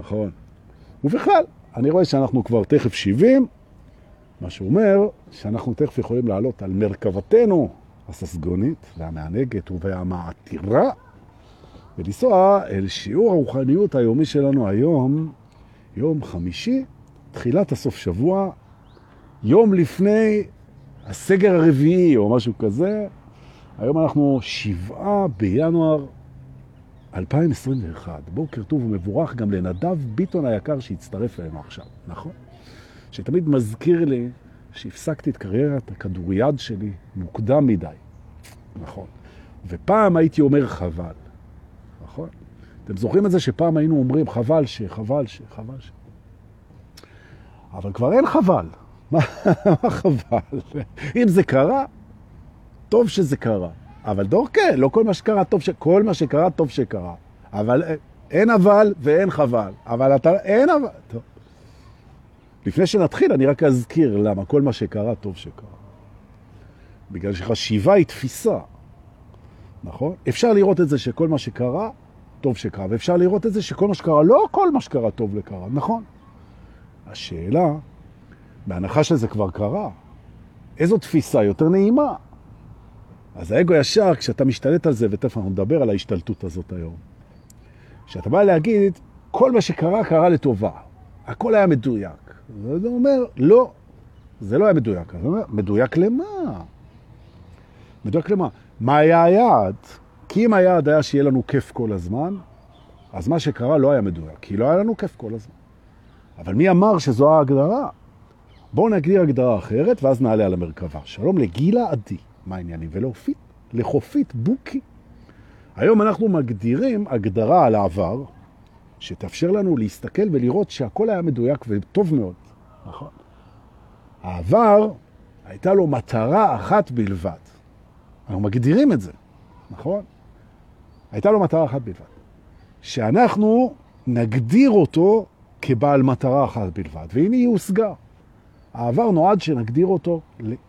נכון. ובכלל, אני רואה שאנחנו כבר תכף 70, מה שאומר שאנחנו תכף יכולים לעלות על מרכבתנו הססגונית והמענגת והמעתירה, ולנסוע אל שיעור הרוחניות היומי שלנו היום, יום חמישי, תחילת הסוף שבוע, יום לפני הסגר הרביעי או משהו כזה. היום אנחנו שבעה בינואר 2021. בוקר טוב ומבורך גם לנדב ביטון היקר שהצטרף אלינו עכשיו, נכון? שתמיד מזכיר לי שהפסקתי את קריירת הכדוריד שלי מוקדם מדי, נכון? ופעם הייתי אומר חבל, נכון? אתם זוכרים את זה שפעם היינו אומרים חבל ש, חבל ש, חבל ש. אבל כבר אין חבל. מה, חבל? אם זה קרה, טוב שזה קרה. אבל דורקה, לא כל מה שקרה טוב, ש... כל מה שקרה טוב שקרה. אבל אין אבל ואין חבל. אבל אתה, אין אבל. טוב. לפני שנתחיל, אני רק אזכיר למה כל מה שקרה טוב שקרה. בגלל שחשיבה היא תפיסה, נכון? אפשר לראות את זה שכל מה שקרה, טוב שקרה, ואפשר לראות את זה שכל מה שקרה, לא כל מה שקרה טוב לקרה, נכון? השאלה, בהנחה שזה כבר קרה, איזו תפיסה יותר נעימה? אז האגו ישר, כשאתה משתלט על זה, ותכף אנחנו נדבר על ההשתלטות הזאת היום, כשאתה בא להגיד, כל מה שקרה, קרה לטובה. הכל היה מדויק. זה אומר, לא, זה לא היה מדויק. זה אומר, מדויק למה? מדויק למה? מה היה היעד? כי אם היעד היה שיהיה לנו כיף כל הזמן, אז מה שקרה לא היה מדויק, כי לא היה לנו כיף כל הזמן. אבל מי אמר שזו ההגדרה? בואו נגדיר הגדרה אחרת, ואז נעלה על המרכבה. שלום לגילה עדי. מה העניינים? ולחופית, לחופית בוקי. היום אנחנו מגדירים הגדרה על העבר, שתאפשר לנו להסתכל ולראות שהכל היה מדויק וטוב מאוד. נכון. העבר הייתה לו מטרה אחת בלבד. אנחנו מגדירים את זה, נכון? הייתה לו מטרה אחת בלבד. שאנחנו נגדיר אותו כבעל מטרה אחת בלבד, והנה היא הושגה. העבר נועד שנגדיר אותו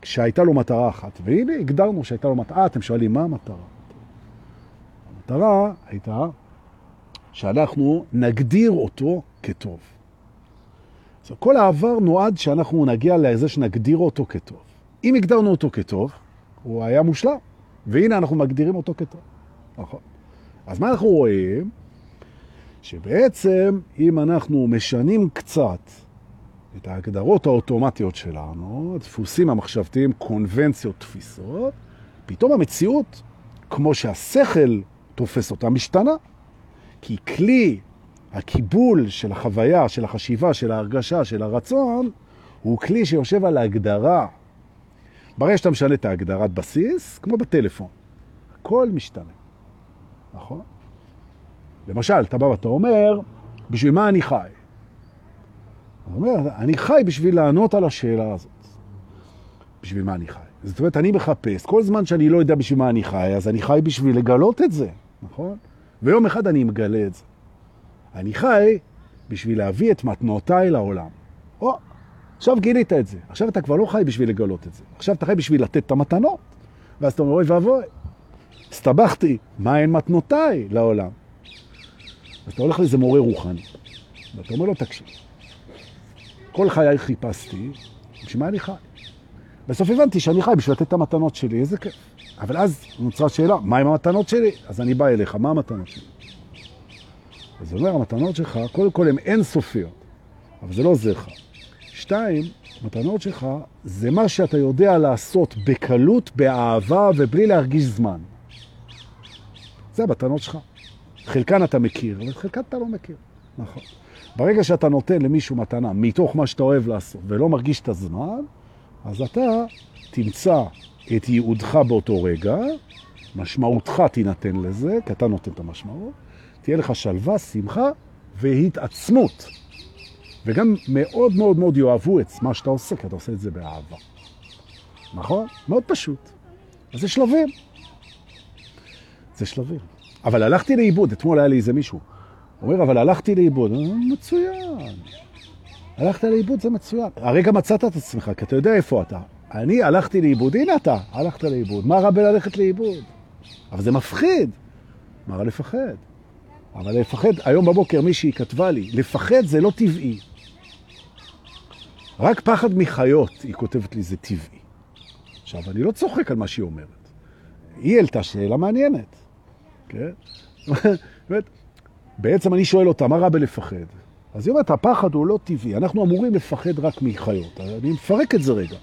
כשהייתה לו מטרה אחת. והנה הגדרנו שהייתה לו מטרה. אתם שואלים, מה המטרה? המטרה הייתה שאנחנו נגדיר אותו כטוב. אז כל העבר נועד שאנחנו נגיע לזה שנגדיר אותו כטוב. אם הגדרנו אותו כטוב, הוא היה מושלם, והנה אנחנו מגדירים אותו כטוב. נכון. אז מה אנחנו רואים? שבעצם אם אנחנו משנים קצת את ההגדרות האוטומטיות שלנו, הדפוסים המחשבתיים, קונבנציות, תפיסות, פתאום המציאות, כמו שהשכל תופס אותה, משתנה. כי כלי הקיבול של החוויה, של החשיבה, של ההרגשה, של הרצון, הוא כלי שיושב על ההגדרה. ברגע שאתה משנה את ההגדרת בסיס, כמו בטלפון, הכל משתנה, נכון? למשל, אתה בא ואתה אומר, בשביל מה אני חי? הוא אומר, אני חי בשביל לענות על השאלה הזאת. בשביל מה אני חי? זאת אומרת, אני מחפש, כל זמן שאני לא יודע בשביל מה אני חי, אז אני חי בשביל לגלות את זה, נכון? ויום אחד אני מגלה את זה. אני חי בשביל להביא את מתנותיי לעולם. או, עכשיו גילית את זה. עכשיו אתה כבר לא חי בשביל לגלות את זה. עכשיו אתה חי בשביל לתת את המתנות. ואז אתה אומר, אוי ואבוי, הסתבכתי, מה הן מתנותיי לעולם? אז אתה הולך לאיזה מורה רוחני, ואתה אומר לו, תקשיב, כל חיי חיפשתי, בשביל מה אני חי? בסוף הבנתי שאני חי בשביל לתת את המתנות שלי, איזה כיף. אבל אז נוצרה שאלה, מה עם המתנות שלי? אז אני בא אליך, מה המתנות שלי? אז הוא אומר, המתנות שלך, קודם כל הן אינסופיות, אבל זה לא עוזר לך. שתיים, המתנות שלך זה מה שאתה יודע לעשות בקלות, באהבה ובלי להרגיש זמן. זה המתנות שלך. חלקן אתה מכיר, אבל חלקן אתה לא מכיר. נכון. ברגע שאתה נותן למישהו מתנה מתוך מה שאתה אוהב לעשות ולא מרגיש את הזמן, אז אתה תמצא את ייעודך באותו רגע, משמעותך תינתן לזה, כי אתה נותן את המשמעות, תהיה לך שלווה, שמחה והתעצמות. וגם מאוד מאוד מאוד יאהבו את מה שאתה עושה, כי אתה עושה את זה באהבה. נכון? מאוד פשוט. אז זה שלבים. זה שלבים. אבל הלכתי לאיבוד, אתמול היה לי איזה מישהו. אומר, אבל הלכתי לאיבוד. מצוין. הלכת לאיבוד, זה מצוין. הרגע מצאת את עצמך, כי אתה יודע איפה אתה. אני הלכתי לאיבוד, הנה אתה, הלכת לאיבוד. מה רע בללכת לאיבוד? אבל זה מפחיד. מה רע לפחד? אבל לפחד, היום בבוקר מישהי כתבה לי, לפחד זה לא טבעי. רק פחד מחיות, היא כותבת לי, זה טבעי. עכשיו, אני לא צוחק על מה שהיא אומרת. היא העלתה שאלה מעניינת. כן? בעצם אני שואל אותה, מה רע בלפחד? אז היא אומרת, הפחד הוא לא טבעי, אנחנו אמורים לפחד רק מחיות. אני מפרק את זה רגע.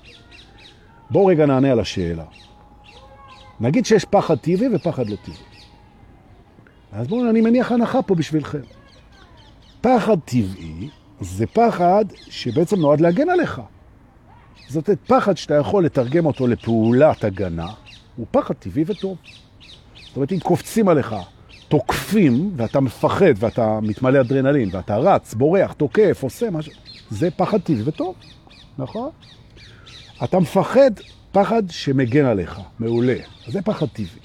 בואו רגע נענה על השאלה. נגיד שיש פחד טבעי ופחד לא טבעי. אז בואו, אני מניח הנחה פה בשבילכם. פחד טבעי זה פחד שבעצם נועד להגן עליך. זאת אומרת, פחד שאתה יכול לתרגם אותו לפעולת הגנה, הוא פחד טבעי וטוב. זאת אומרת, אם קופצים עליך, תוקפים, ואתה מפחד, ואתה מתמלא אדרנלין, ואתה רץ, בורח, תוקף, עושה משהו, זה פחד טבעי וטוב, נכון? אתה מפחד פחד שמגן עליך, מעולה. זה פחד טבעי.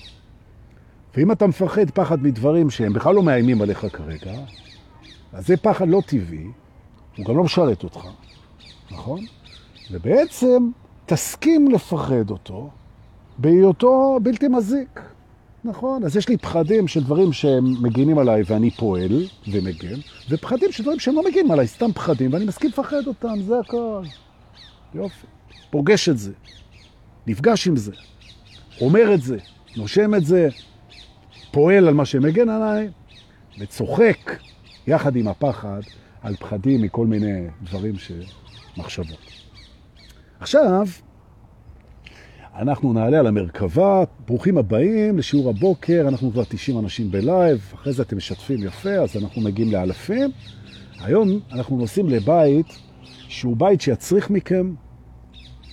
ואם אתה מפחד פחד מדברים שהם בכלל לא מאיימים עליך כרגע, אז זה פחד לא טבעי, הוא גם לא משרת אותך, נכון? ובעצם תסכים לפחד אותו בהיותו בלתי מזיק, נכון? אז יש לי פחדים של דברים שהם מגינים עליי ואני פועל ומגן, ופחדים של דברים שהם לא מגינים עליי, סתם פחדים, ואני מסכים לפחד אותם, זה הכל. יופי. פוגש את זה, נפגש עם זה, אומר את זה, נושם את זה, פועל על מה שמגן עליי, וצוחק יחד עם הפחד על פחדים מכל מיני דברים שמחשבות. עכשיו, אנחנו נעלה על המרכבה, ברוכים הבאים לשיעור הבוקר, אנחנו כבר 90 אנשים בלייב, אחרי זה אתם משתפים יפה, אז אנחנו מגיעים לאלפים. היום אנחנו נוסעים לבית שהוא בית שיצריך מכם,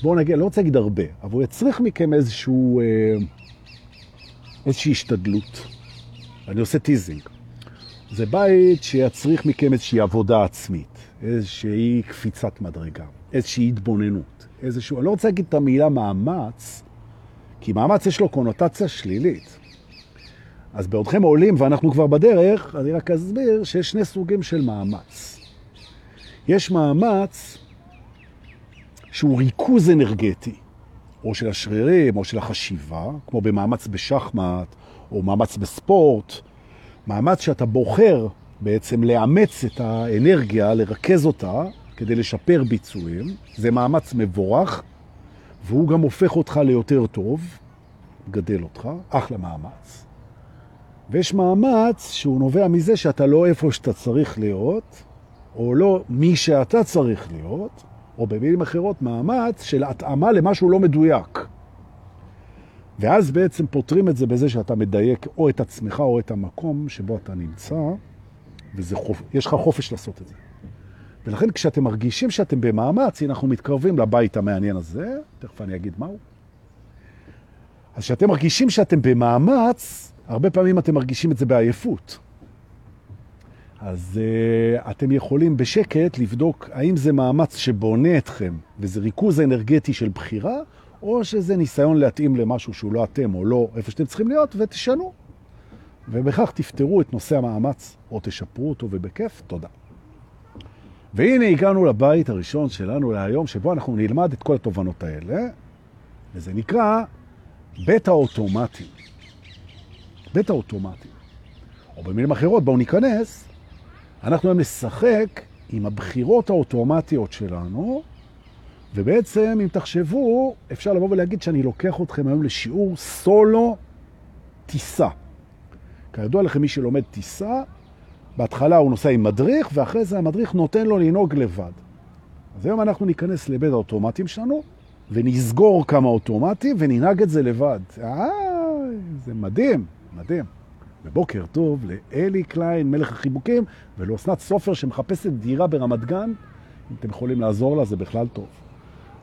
בואו נגיד, לא רוצה להגיד הרבה, אבל הוא יצריך מכם איזשהו, אה, איזושהי השתדלות. אני עושה teasing. זה בית שיצריך מכם איזושהי עבודה עצמית, איזושהי קפיצת מדרגה, איזושהי התבוננות, איזשהו, אני לא רוצה להגיד את המילה מאמץ, כי מאמץ יש לו קונוטציה שלילית. אז בעודכם עולים ואנחנו כבר בדרך, אני רק אסביר שיש שני סוגים של מאמץ. יש מאמץ שהוא ריכוז אנרגטי, או של השרירים, או של החשיבה, כמו במאמץ בשחמט, או מאמץ בספורט, מאמץ שאתה בוחר בעצם לאמץ את האנרגיה, לרכז אותה, כדי לשפר ביצועים. זה מאמץ מבורך, והוא גם הופך אותך ליותר טוב, גדל אותך, אחלה מאמץ. ויש מאמץ שהוא נובע מזה שאתה לא איפה שאתה צריך להיות, או לא מי שאתה צריך להיות, או במילים אחרות, מאמץ של התאמה למשהו לא מדויק. ואז בעצם פותרים את זה בזה שאתה מדייק או את עצמך או את המקום שבו אתה נמצא, ויש לך חופש לעשות את זה. ולכן כשאתם מרגישים שאתם במאמץ, אנחנו מתקרבים לבית המעניין הזה, תכף אני אגיד מהו. אז כשאתם מרגישים שאתם במאמץ, הרבה פעמים אתם מרגישים את זה בעייפות. אז uh, אתם יכולים בשקט לבדוק האם זה מאמץ שבונה אתכם, וזה ריכוז אנרגטי של בחירה, או שזה ניסיון להתאים למשהו שהוא לא אתם או לא איפה שאתם צריכים להיות, ותשנו. ובכך תפתרו את נושא המאמץ, או תשפרו אותו, ובכיף, תודה. והנה הגענו לבית הראשון שלנו להיום, שבו אנחנו נלמד את כל התובנות האלה, וזה נקרא בית האוטומטי. בית האוטומטי. או במילים אחרות, בואו ניכנס, אנחנו היום נשחק עם הבחירות האוטומטיות שלנו, ובעצם, אם תחשבו, אפשר לבוא ולהגיד שאני לוקח אתכם היום לשיעור סולו טיסה. כידוע לכם, מי שלומד טיסה, בהתחלה הוא נוסע עם מדריך, ואחרי זה המדריך נותן לו לנהוג לבד. אז היום אנחנו ניכנס לבית האוטומטים שלנו, ונסגור כמה אוטומטים, וננהג את זה לבד. אה, זה מדהים, מדהים. בבוקר טוב לאלי קליין, מלך החיבוקים, ולאסנת סופר שמחפשת דירה ברמת גן. אם אתם יכולים לעזור לה, זה בכלל טוב.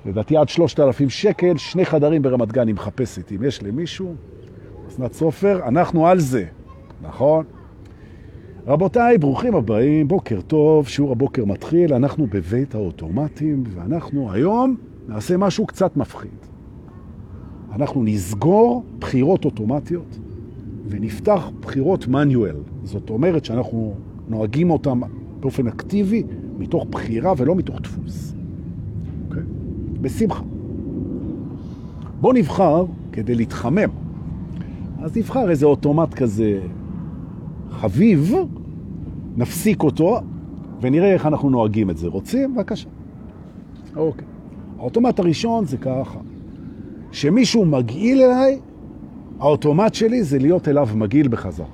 לדעתי עד 3,000 שקל, שני חדרים ברמת גן היא מחפשת. אם יש למישהו, אסנת סופר, אנחנו על זה, נכון? רבותיי, ברוכים הבאים, בוקר טוב, שיעור הבוקר מתחיל, אנחנו בבית האוטומטים, ואנחנו היום נעשה משהו קצת מפחיד. אנחנו נסגור בחירות אוטומטיות ונפתח בחירות מניואל. זאת אומרת שאנחנו נוהגים אותם באופן אקטיבי מתוך בחירה ולא מתוך דפוס. אוקיי? בשמחה. בוא נבחר כדי להתחמם. אז נבחר איזה אוטומט כזה חביב, נפסיק אותו ונראה איך אנחנו נוהגים את זה. רוצים? בבקשה. אוקיי. האוטומט הראשון זה ככה, שמישהו מגעיל אליי, האוטומט שלי זה להיות אליו מגעיל בחזרה.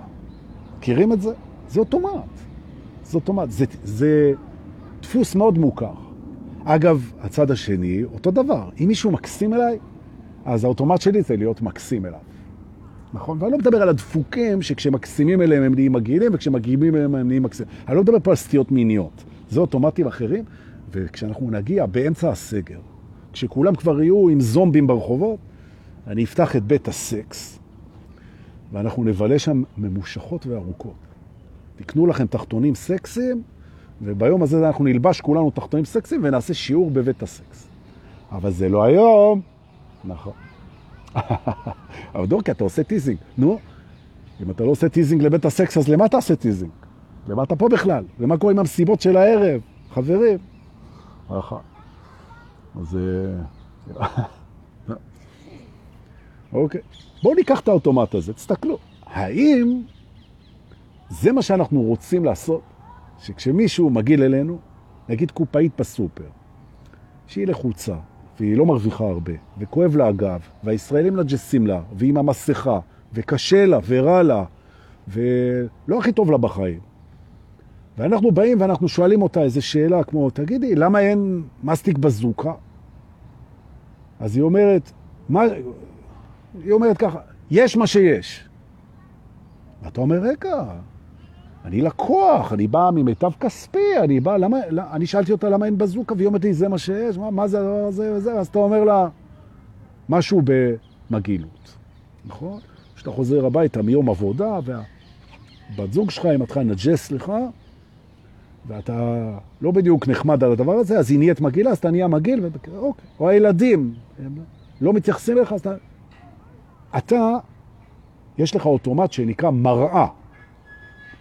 מכירים את זה? זה אוטומט. זה אוטומט. זה, זה דפוס מאוד מוכר. אגב, הצד השני, אותו דבר. אם מישהו מקסים אליי, אז האוטומט שלי זה להיות מקסים אליו. נכון? ואני לא מדבר על הדפוקים שכשמקסימים אליהם הם נהיים מגעילים, וכשמגעילים אליהם הם נהיים מקסימים. אני לא מדבר פה על סטיות מיניות. זה אוטומטים אחרים, וכשאנחנו נגיע באמצע הסגר, כשכולם כבר יהיו עם זומבים ברחובות, אני אפתח את בית הסקס, ואנחנו נבלה שם ממושכות וארוכות. תקנו לכם תחתונים סקסיים, וביום הזה אנחנו נלבש כולנו תחתונים סקסיים ונעשה שיעור בבית הסקס. אבל זה לא היום. נכון. אבל דורקי, אתה עושה teasing. נו, אם אתה לא עושה teasing לבית הסקס, אז למה אתה עושה teasing? למה אתה פה בכלל? ומה קורה עם המסיבות של הערב? חברים. נכון. אז... אה, אוקיי. בואו ניקח את האוטומט הזה, תסתכלו. האם זה מה שאנחנו רוצים לעשות? שכשמישהו מגעיל אלינו, נגיד קופאית בסופר, שהיא לחוצה, והיא לא מרוויחה הרבה, וכואב לה הגב, והישראלים לג'סים לה, ועם המסכה, וקשה לה, ורע לה, ולא הכי טוב לה בחיים. ואנחנו באים ואנחנו שואלים אותה איזו שאלה כמו, תגידי, למה אין מסטיק בזוקה? אז היא אומרת, מה... היא אומרת ככה, יש מה שיש. ואתה אומר, רגע, אני לקוח, אני בא ממיטב כספי, אני בא, למה, למה, אני שאלתי אותה למה אין בזוקה, והיא אומרת לי, זה מה שיש, מה, מה זה הזה וזה, אז אתה אומר לה, משהו במגילות, נכון? כשאתה חוזר הביתה מיום עבודה, והבת זוג שלך, אם מתחילה לנג'ס לך, ואתה לא בדיוק נחמד על הדבר הזה, אז היא נהיית מגילה, אז אתה נהיה מגיל, ו... אוקיי. או הילדים, הם לא מתייחסים לך, אז אתה... אתה, יש לך אוטומט שנקרא מראה.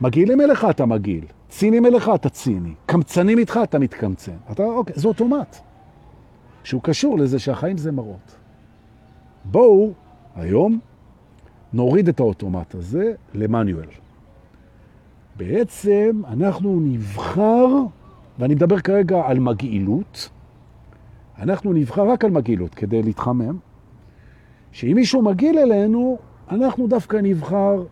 מגעילים אליך אתה מגעיל, צינים אליך אתה ציני, קמצנים איתך אתה מתקמצן. אתה, אוקיי, זה אוטומט, שהוא קשור לזה שהחיים זה מראות. בואו היום נוריד את האוטומט הזה למנואל. בעצם אנחנו נבחר, ואני מדבר כרגע על מגעילות, אנחנו נבחר רק על מגעילות כדי להתחמם, שאם מישהו מגעיל אלינו, אנחנו דווקא נבחר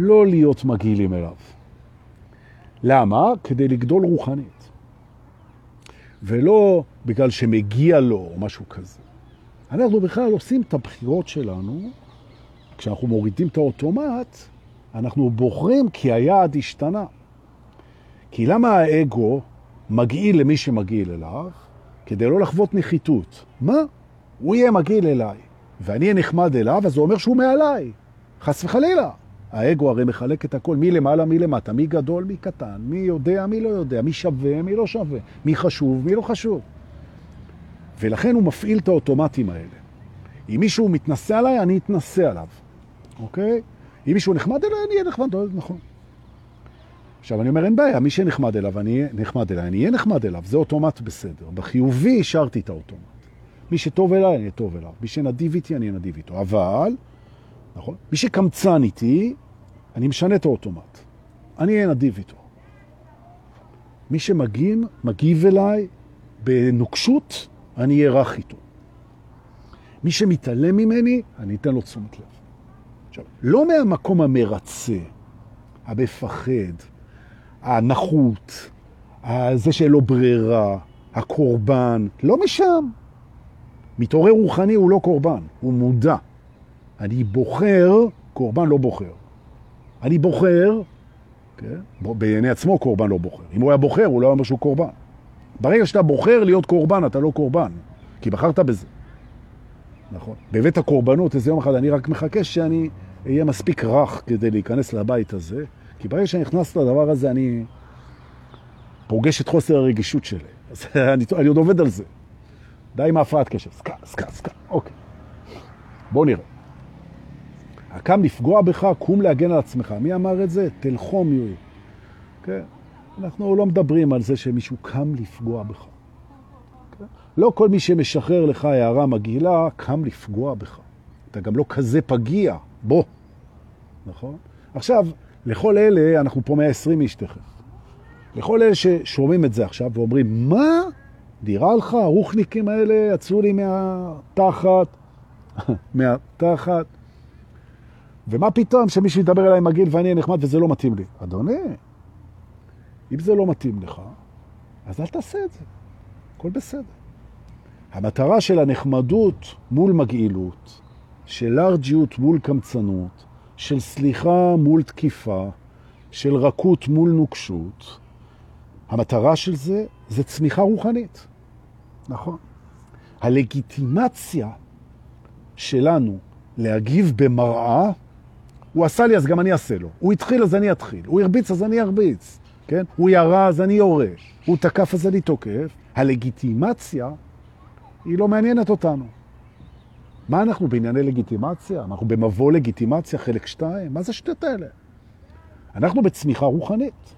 לא להיות מגעילים אליו. למה? כדי לגדול רוחנית. ולא בגלל שמגיע לו או משהו כזה. אנחנו בכלל עושים את הבחירות שלנו, כשאנחנו מורידים את האוטומט, אנחנו בוחרים כי היעד השתנה. כי למה האגו מגעיל למי שמגעיל אליו? כדי לא לחוות נחיתות. מה? הוא יהיה מגעיל אליי, ואני אהיה נחמד אליו, אז הוא אומר שהוא מעליי. חס וחלילה. האגו הרי מחלק את הכל מי למעלה, מי למטה, מי גדול, מי קטן, מי יודע, מי לא יודע, מי שווה, מי לא שווה, מי חשוב, מי לא חשוב. ולכן הוא מפעיל את האוטומטים האלה. אם מישהו מתנסה עליי, אני אתנסה עליו, אוקיי? אם מישהו נחמד אליי, אני אהיה נחמד, נכון. עכשיו, אני אומר, אין בעיה, מי שנחמד אליו, אני אהיה נחמד אליי, אני אהיה נחמד אליו, זה אוטומט בסדר. בחיובי השארתי את האוטומט. מי שטוב אליי, אני אהיה טוב אליו. מי שנדיב איתי, אני אהיה נדיב איתו. אבל, נכון? מי שקמצן איתי, אני משנה את האוטומט. אני אהיה נדיב איתו. מי שמגיב, מגיב אליי בנוקשות, אני אהיה רך איתו. מי שמתעלם ממני, אני אתן לו תשומת לב. עכשיו, לא מהמקום המרצה, המפחד, הנחות, זה שלא ברירה, הקורבן, לא משם. מתעורר רוחני הוא לא קורבן, הוא מודע. אני בוחר, קורבן לא בוחר. אני בוחר, כן? בעיני עצמו קורבן לא בוחר. אם הוא היה בוחר, הוא לא אומר שהוא קורבן. ברגע שאתה בוחר להיות קורבן, אתה לא קורבן, כי בחרת בזה. נכון. בבית הקורבנות, איזה יום אחד, אני רק מחכה שאני אהיה מספיק רך כדי להיכנס לבית הזה, כי ברגע שאני נכנס לדבר הזה, אני פוגש את חוסר הרגישות שלי. אז אני, אני עוד עובד על זה. די עם ההפרעת קשב. סקה, סקה, סקה. אוקיי. בואו נראה. הקם לפגוע בך, קום להגן על עצמך. מי אמר את זה? תלחום יואי. כן? אנחנו לא מדברים על זה שמישהו קם לפגוע בך. כן? לא כל מי שמשחרר לך הערה מגעילה, קם לפגוע בך. אתה גם לא כזה פגיע. בוא. נכון? עכשיו, לכל אלה, אנחנו פה 120 איש תכף, לכל אלה ששומעים את זה עכשיו ואומרים, מה? נראה לך, הרוחניקים האלה יצאו לי מהתחת, מהתחת, ומה פתאום שמישהו ידבר אליי מגעיל ואני נחמד וזה לא מתאים לי? אדוני, אם זה לא מתאים לך, אז אל תעשה את זה, הכל בסדר. המטרה של הנחמדות מול מגעילות, של לארג'יות מול קמצנות, של סליחה מול תקיפה, של רכות מול נוקשות, המטרה של זה זה צמיחה רוחנית. נכון. הלגיטימציה שלנו להגיב במראה, הוא עשה לי אז גם אני אעשה לו. הוא התחיל אז אני אתחיל. הוא הרביץ אז אני ארביץ. כן? הוא ירה אז אני יורה. הוא תקף אז אני תוקף. הלגיטימציה היא לא מעניינת אותנו. מה אנחנו בענייני לגיטימציה? אנחנו במבוא לגיטימציה חלק שתיים? מה זה שטות האלה? אנחנו בצמיחה רוחנית.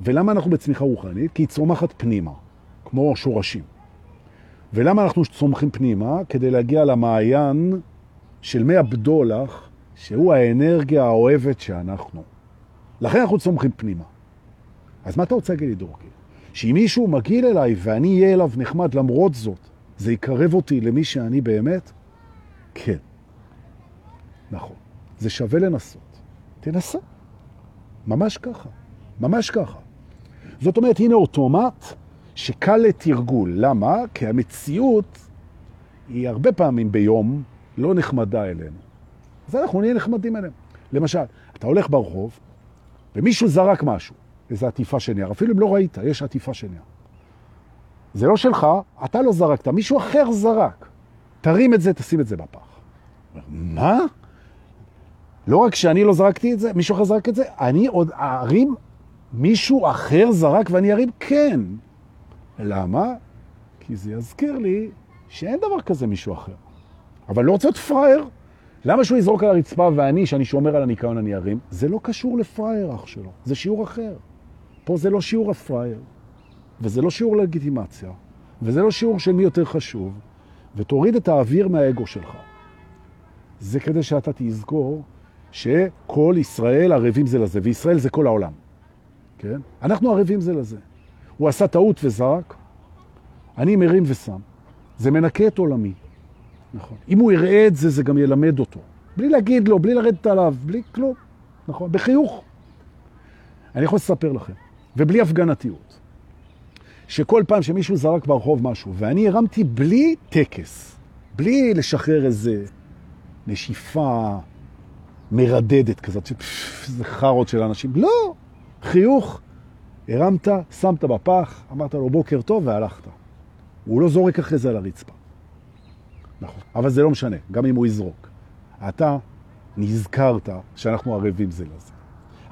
ולמה אנחנו בצמיחה רוחנית? כי היא צומחת פנימה, כמו שורשים. ולמה אנחנו צומחים פנימה? כדי להגיע למעיין של מי הבדולח, שהוא האנרגיה האוהבת שאנחנו. לכן אנחנו צומחים פנימה. אז מה אתה רוצה להגיד לי, דורקי? שאם מישהו מגיל אליי ואני אהיה אליו נחמד למרות זאת, זה יקרב אותי למי שאני באמת? כן. נכון. זה שווה לנסות. תנסה. ממש ככה. ממש ככה. זאת אומרת, הנה אוטומט שקל לתרגול. למה? כי המציאות היא הרבה פעמים ביום לא נחמדה אלינו. אז אנחנו נהיה נחמדים אליהם. למשל, אתה הולך ברחוב, ומישהו זרק משהו, איזו עטיפה של נייר, אפילו אם לא ראית, יש עטיפה של נייר. זה לא שלך, אתה לא זרקת, מישהו אחר זרק. תרים את זה, תשים את זה בפח. מה? לא רק שאני לא זרקתי את זה, מישהו אחר זרק את זה, אני עוד ארים, מישהו אחר זרק ואני ארים כן. למה? כי זה יזכיר לי שאין דבר כזה מישהו אחר. אבל לא רוצה להיות פראייר. למה שהוא יזרוק על הרצפה ואני, שאני שומר על הניקיון, אני ארים? זה לא קשור לפראייר, אח שלו. זה שיעור אחר. פה זה לא שיעור הפראייר, וזה לא שיעור לגיטימציה, וזה לא שיעור של מי יותר חשוב, ותוריד את האוויר מהאגו שלך. זה כדי שאתה תזכור שכל ישראל ערבים זה לזה, וישראל זה כל העולם. כן? אנחנו ערבים זה לזה. הוא עשה טעות וזרק, אני מרים ושם. זה מנקה את עולמי. נכון. אם הוא יראה את זה, זה גם ילמד אותו. בלי להגיד לו, בלי לרדת עליו, בלי כלום. נכון? בחיוך. אני יכול לספר לכם, ובלי הפגנתיות, שכל פעם שמישהו זרק ברחוב משהו, ואני הרמתי בלי טקס, בלי לשחרר איזה נשיפה מרדדת כזאת, איזה חרות של אנשים. לא, חיוך. הרמת, שמת בפח, אמרת לו בוקר טוב והלכת. הוא לא זורק אחרי זה על הרצפה. נכון. אבל זה לא משנה, גם אם הוא יזרוק. אתה נזכרת שאנחנו ערבים זה לזה.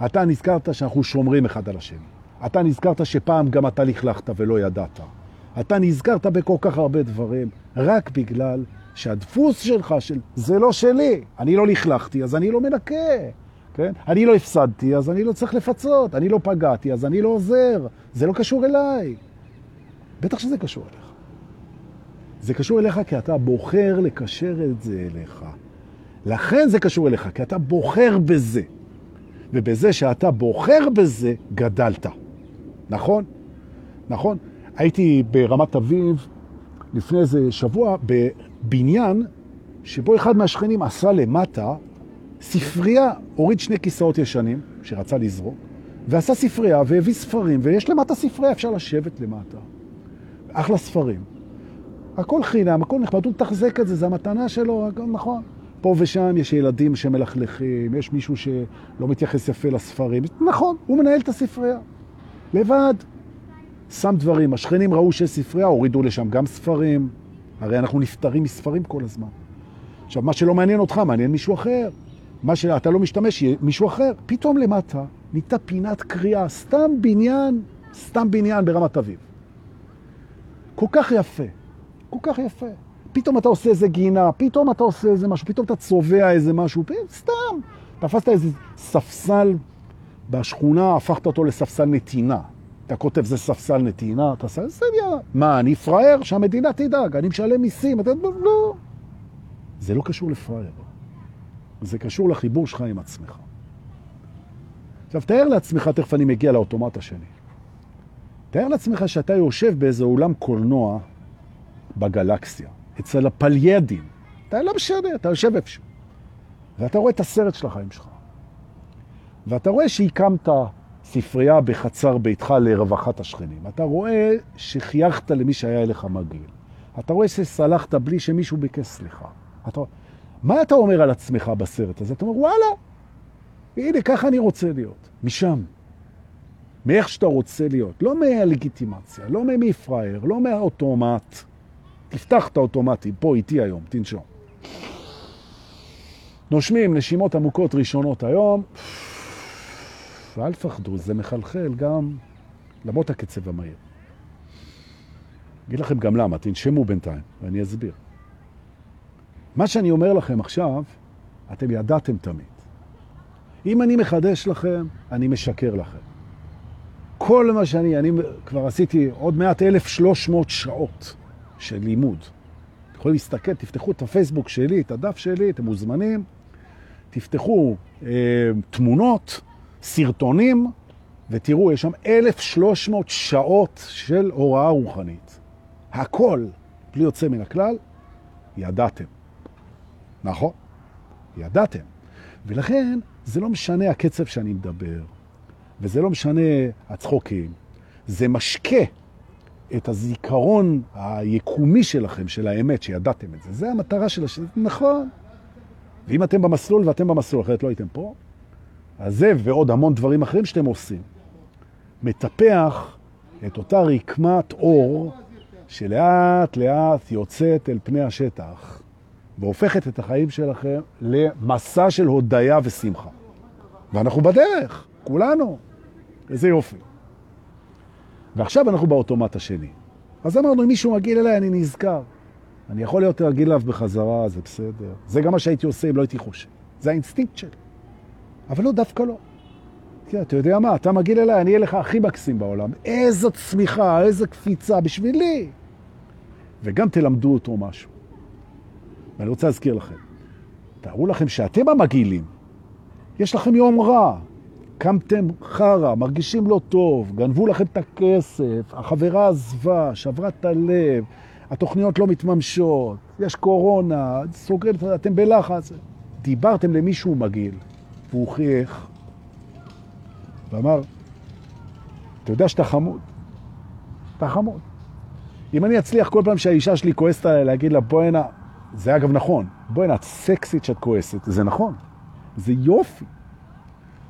אתה נזכרת שאנחנו שומרים אחד על השני. אתה נזכרת שפעם גם אתה לכלכת ולא ידעת. אתה נזכרת בכל כך הרבה דברים, רק בגלל שהדפוס שלך של זה לא שלי, אני לא לכלכתי, אז אני לא מנקה. כן? אני לא הפסדתי, אז אני לא צריך לפצות. אני לא פגעתי, אז אני לא עוזר. זה לא קשור אליי. בטח שזה קשור אליך. זה קשור אליך כי אתה בוחר לקשר את זה אליך. לכן זה קשור אליך, כי אתה בוחר בזה. ובזה שאתה בוחר בזה, גדלת. נכון? נכון? הייתי ברמת אביב לפני איזה שבוע בבניין שבו אחד מהשכנים עשה למטה ספרייה, הוריד שני כיסאות ישנים שרצה לזרוק, ועשה ספרייה והביא ספרים, ויש למטה ספרייה, אפשר לשבת למטה. אחלה ספרים. הכל חינם, הכל נחמד, הוא מתחזק את זה, זה המתנה שלו, הכל נכון. פה ושם יש ילדים שמלכלכים, יש מישהו שלא מתייחס יפה לספרים. נכון, הוא מנהל את הספרייה. לבד. שם דברים, השכנים ראו שיש ספרייה, הורידו לשם גם ספרים. הרי אנחנו נפטרים מספרים כל הזמן. עכשיו, מה שלא מעניין אותך, מעניין מישהו אחר. מה שאתה לא משתמש, יהיה מישהו אחר. פתאום למטה ניתה פינת קריאה, סתם בניין, סתם בניין ברמת אביב. כל כך יפה, כל כך יפה. פתאום אתה עושה איזה גינה, פתאום אתה עושה איזה משהו, פתאום אתה צובע איזה משהו, סתם. תפסת איזה ספסל בשכונה, הפכת אותו לספסל נתינה. אתה כותב זה ספסל נתינה, אתה עושה, זה יאללה. מה, אני פראייר? שהמדינה תדאג, אני משלם מיסים. אתה... לא. זה לא קשור לפראייר. זה קשור לחיבור שלך עם עצמך. עכשיו, תאר לעצמך, תכף אני מגיע לאוטומט השני. תאר לעצמך שאתה יושב באיזה אולם קולנוע בגלקסיה, אצל הפליידים. אתה לא משנה, אתה יושב איפשהו. ואתה רואה את הסרט של החיים שלך. ואתה רואה שהקמת ספרייה בחצר ביתך לרווחת השכנים. אתה רואה שחייכת למי שהיה אליך מגעיל. אתה רואה שסלחת בלי שמישהו ביקש סליחה. אתה... מה אתה אומר על עצמך בסרט הזה? אתה אומר, וואלה, הנה, ככה אני רוצה להיות. משם. מאיך שאתה רוצה להיות. לא מהלגיטימציה, לא ממי פראייר, לא מהאוטומט. תפתח את האוטומטי, פה איתי היום, תנשום. נושמים נשימות עמוקות ראשונות היום. ואל תפחדו, זה מחלחל גם למרות הקצב המהיר. אגיד לכם גם למה, תנשמו בינתיים, ואני אסביר. מה שאני אומר לכם עכשיו, אתם ידעתם תמיד. אם אני מחדש לכם, אני משקר לכם. כל מה שאני, אני כבר עשיתי עוד מעט 1,300 שעות של לימוד. אתם יכולים להסתכל, תפתחו את הפייסבוק שלי, את הדף שלי, אתם מוזמנים, תפתחו אה, תמונות, סרטונים, ותראו, יש שם 1,300 שעות של הוראה רוחנית. הכל, בלי יוצא מן הכלל, ידעתם. נכון? ידעתם. ולכן זה לא משנה הקצב שאני מדבר, וזה לא משנה הצחוקים. זה משקה את הזיכרון היקומי שלכם, של האמת, שידעתם את זה. זה המטרה של השני, נכון. ואם אתם במסלול ואתם במסלול, אחרת לא הייתם פה, אז זה ועוד המון דברים אחרים שאתם עושים. מטפח את אותה רקמת אור שלאט לאט יוצאת אל פני השטח והופכת את החיים שלכם למסע של הודיה ושמחה. ואנחנו בדרך, כולנו. איזה יופי. ועכשיו אנחנו באוטומט השני. אז אמרנו, אם מישהו מגיל אליי, אני נזכר. אני יכול להיות רגיל אליו בחזרה, זה בסדר. זה גם מה שהייתי עושה אם לא הייתי חושב. זה האינסטינקט שלי. אבל לא, דווקא לא. כן, אתה יודע מה, אתה מגעיל אליי, אני אהיה לך הכי מקסים בעולם. איזו צמיחה, איזו קפיצה בשבילי. וגם תלמדו אותו משהו. ואני רוצה להזכיר לכם, תארו לכם שאתם המגעילים, יש לכם יום רע, קמתם חרה, מרגישים לא טוב, גנבו לכם את הכסף, החברה עזבה, שברה את הלב, התוכניות לא מתממשות, יש קורונה, סוגרים, אתם בלחץ. דיברתם למישהו מגעיל, והוא חייך, ואמר, אתה יודע שאתה חמוד, אתה חמוד. אם אני אצליח כל פעם שהאישה שלי כועסת עליי להגיד לה, בואי הנה, זה אגב נכון, בואי הנה, את סקסית שאת כועסת, זה נכון, זה יופי.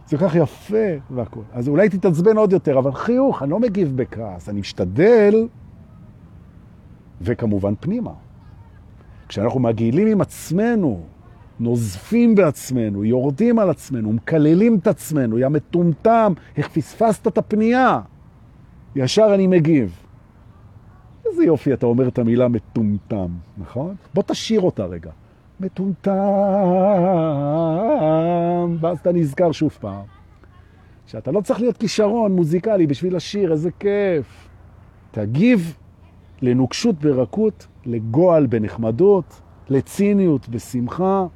זה כל כך יפה והכל. אז אולי תתעצבן עוד יותר, אבל חיוך, אני לא מגיב בכעס, אני משתדל, וכמובן פנימה. כשאנחנו מגעילים עם עצמנו, נוזפים בעצמנו, יורדים על עצמנו, מקללים את עצמנו, יא מטומטם, איך פספסת את הפנייה? ישר אני מגיב. איזה יופי אתה אומר את המילה מטומטם, נכון? בוא תשאיר אותה רגע. מטומטם, ואז אתה נזכר שוב פעם. שאתה לא צריך להיות כישרון מוזיקלי בשביל לשיר, איזה כיף. תגיב לנוקשות ברכות, לגועל בנחמדות, לציניות בשמחה,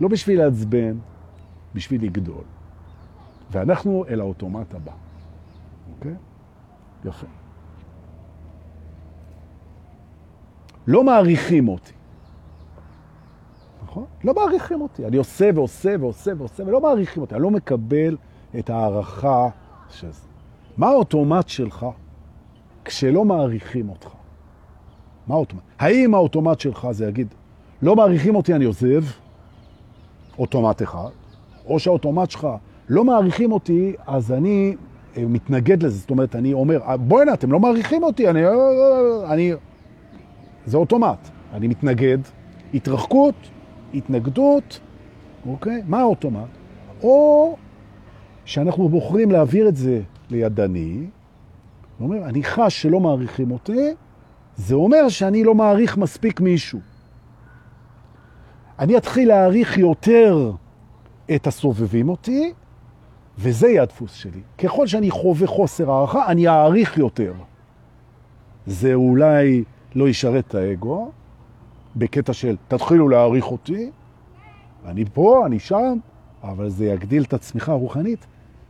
לא בשביל לעצבן, בשביל לגדול. ואנחנו אל האוטומט הבא, אוקיי? יפה. לא מעריכים אותי. נכון? לא מעריכים אותי. אני עושה ועושה ועושה ועושה, ולא מעריכים אותי. אני לא מקבל את הערכה של זה. מה האוטומט שלך כשלא מעריכים אותך? מה האוטומט? האם האוטומט שלך זה יגיד, לא מעריכים אותי, אני עוזב, אוטומט אחד, או שהאוטומט שלך, לא מעריכים אותי, אז אני אה, מתנגד לזה. זאת אומרת, אני אומר, בואי נה, אתם לא מעריכים אותי, אני... אני... זה אוטומט. אני מתנגד, התרחקות, התנגדות, אוקיי? מה האוטומט? או שאנחנו בוחרים להעביר את זה לידני, אומר, אני חש שלא מעריכים אותי, זה אומר שאני לא מעריך מספיק מישהו. אני אתחיל להעריך יותר את הסובבים אותי, וזה יהיה הדפוס שלי. ככל שאני חווה חוסר הערכה, אני אעריך יותר. זה אולי לא ישרת את האגו, בקטע של תתחילו להעריך אותי, אני פה, אני שם, אבל זה יגדיל את הצמיחה הרוחנית,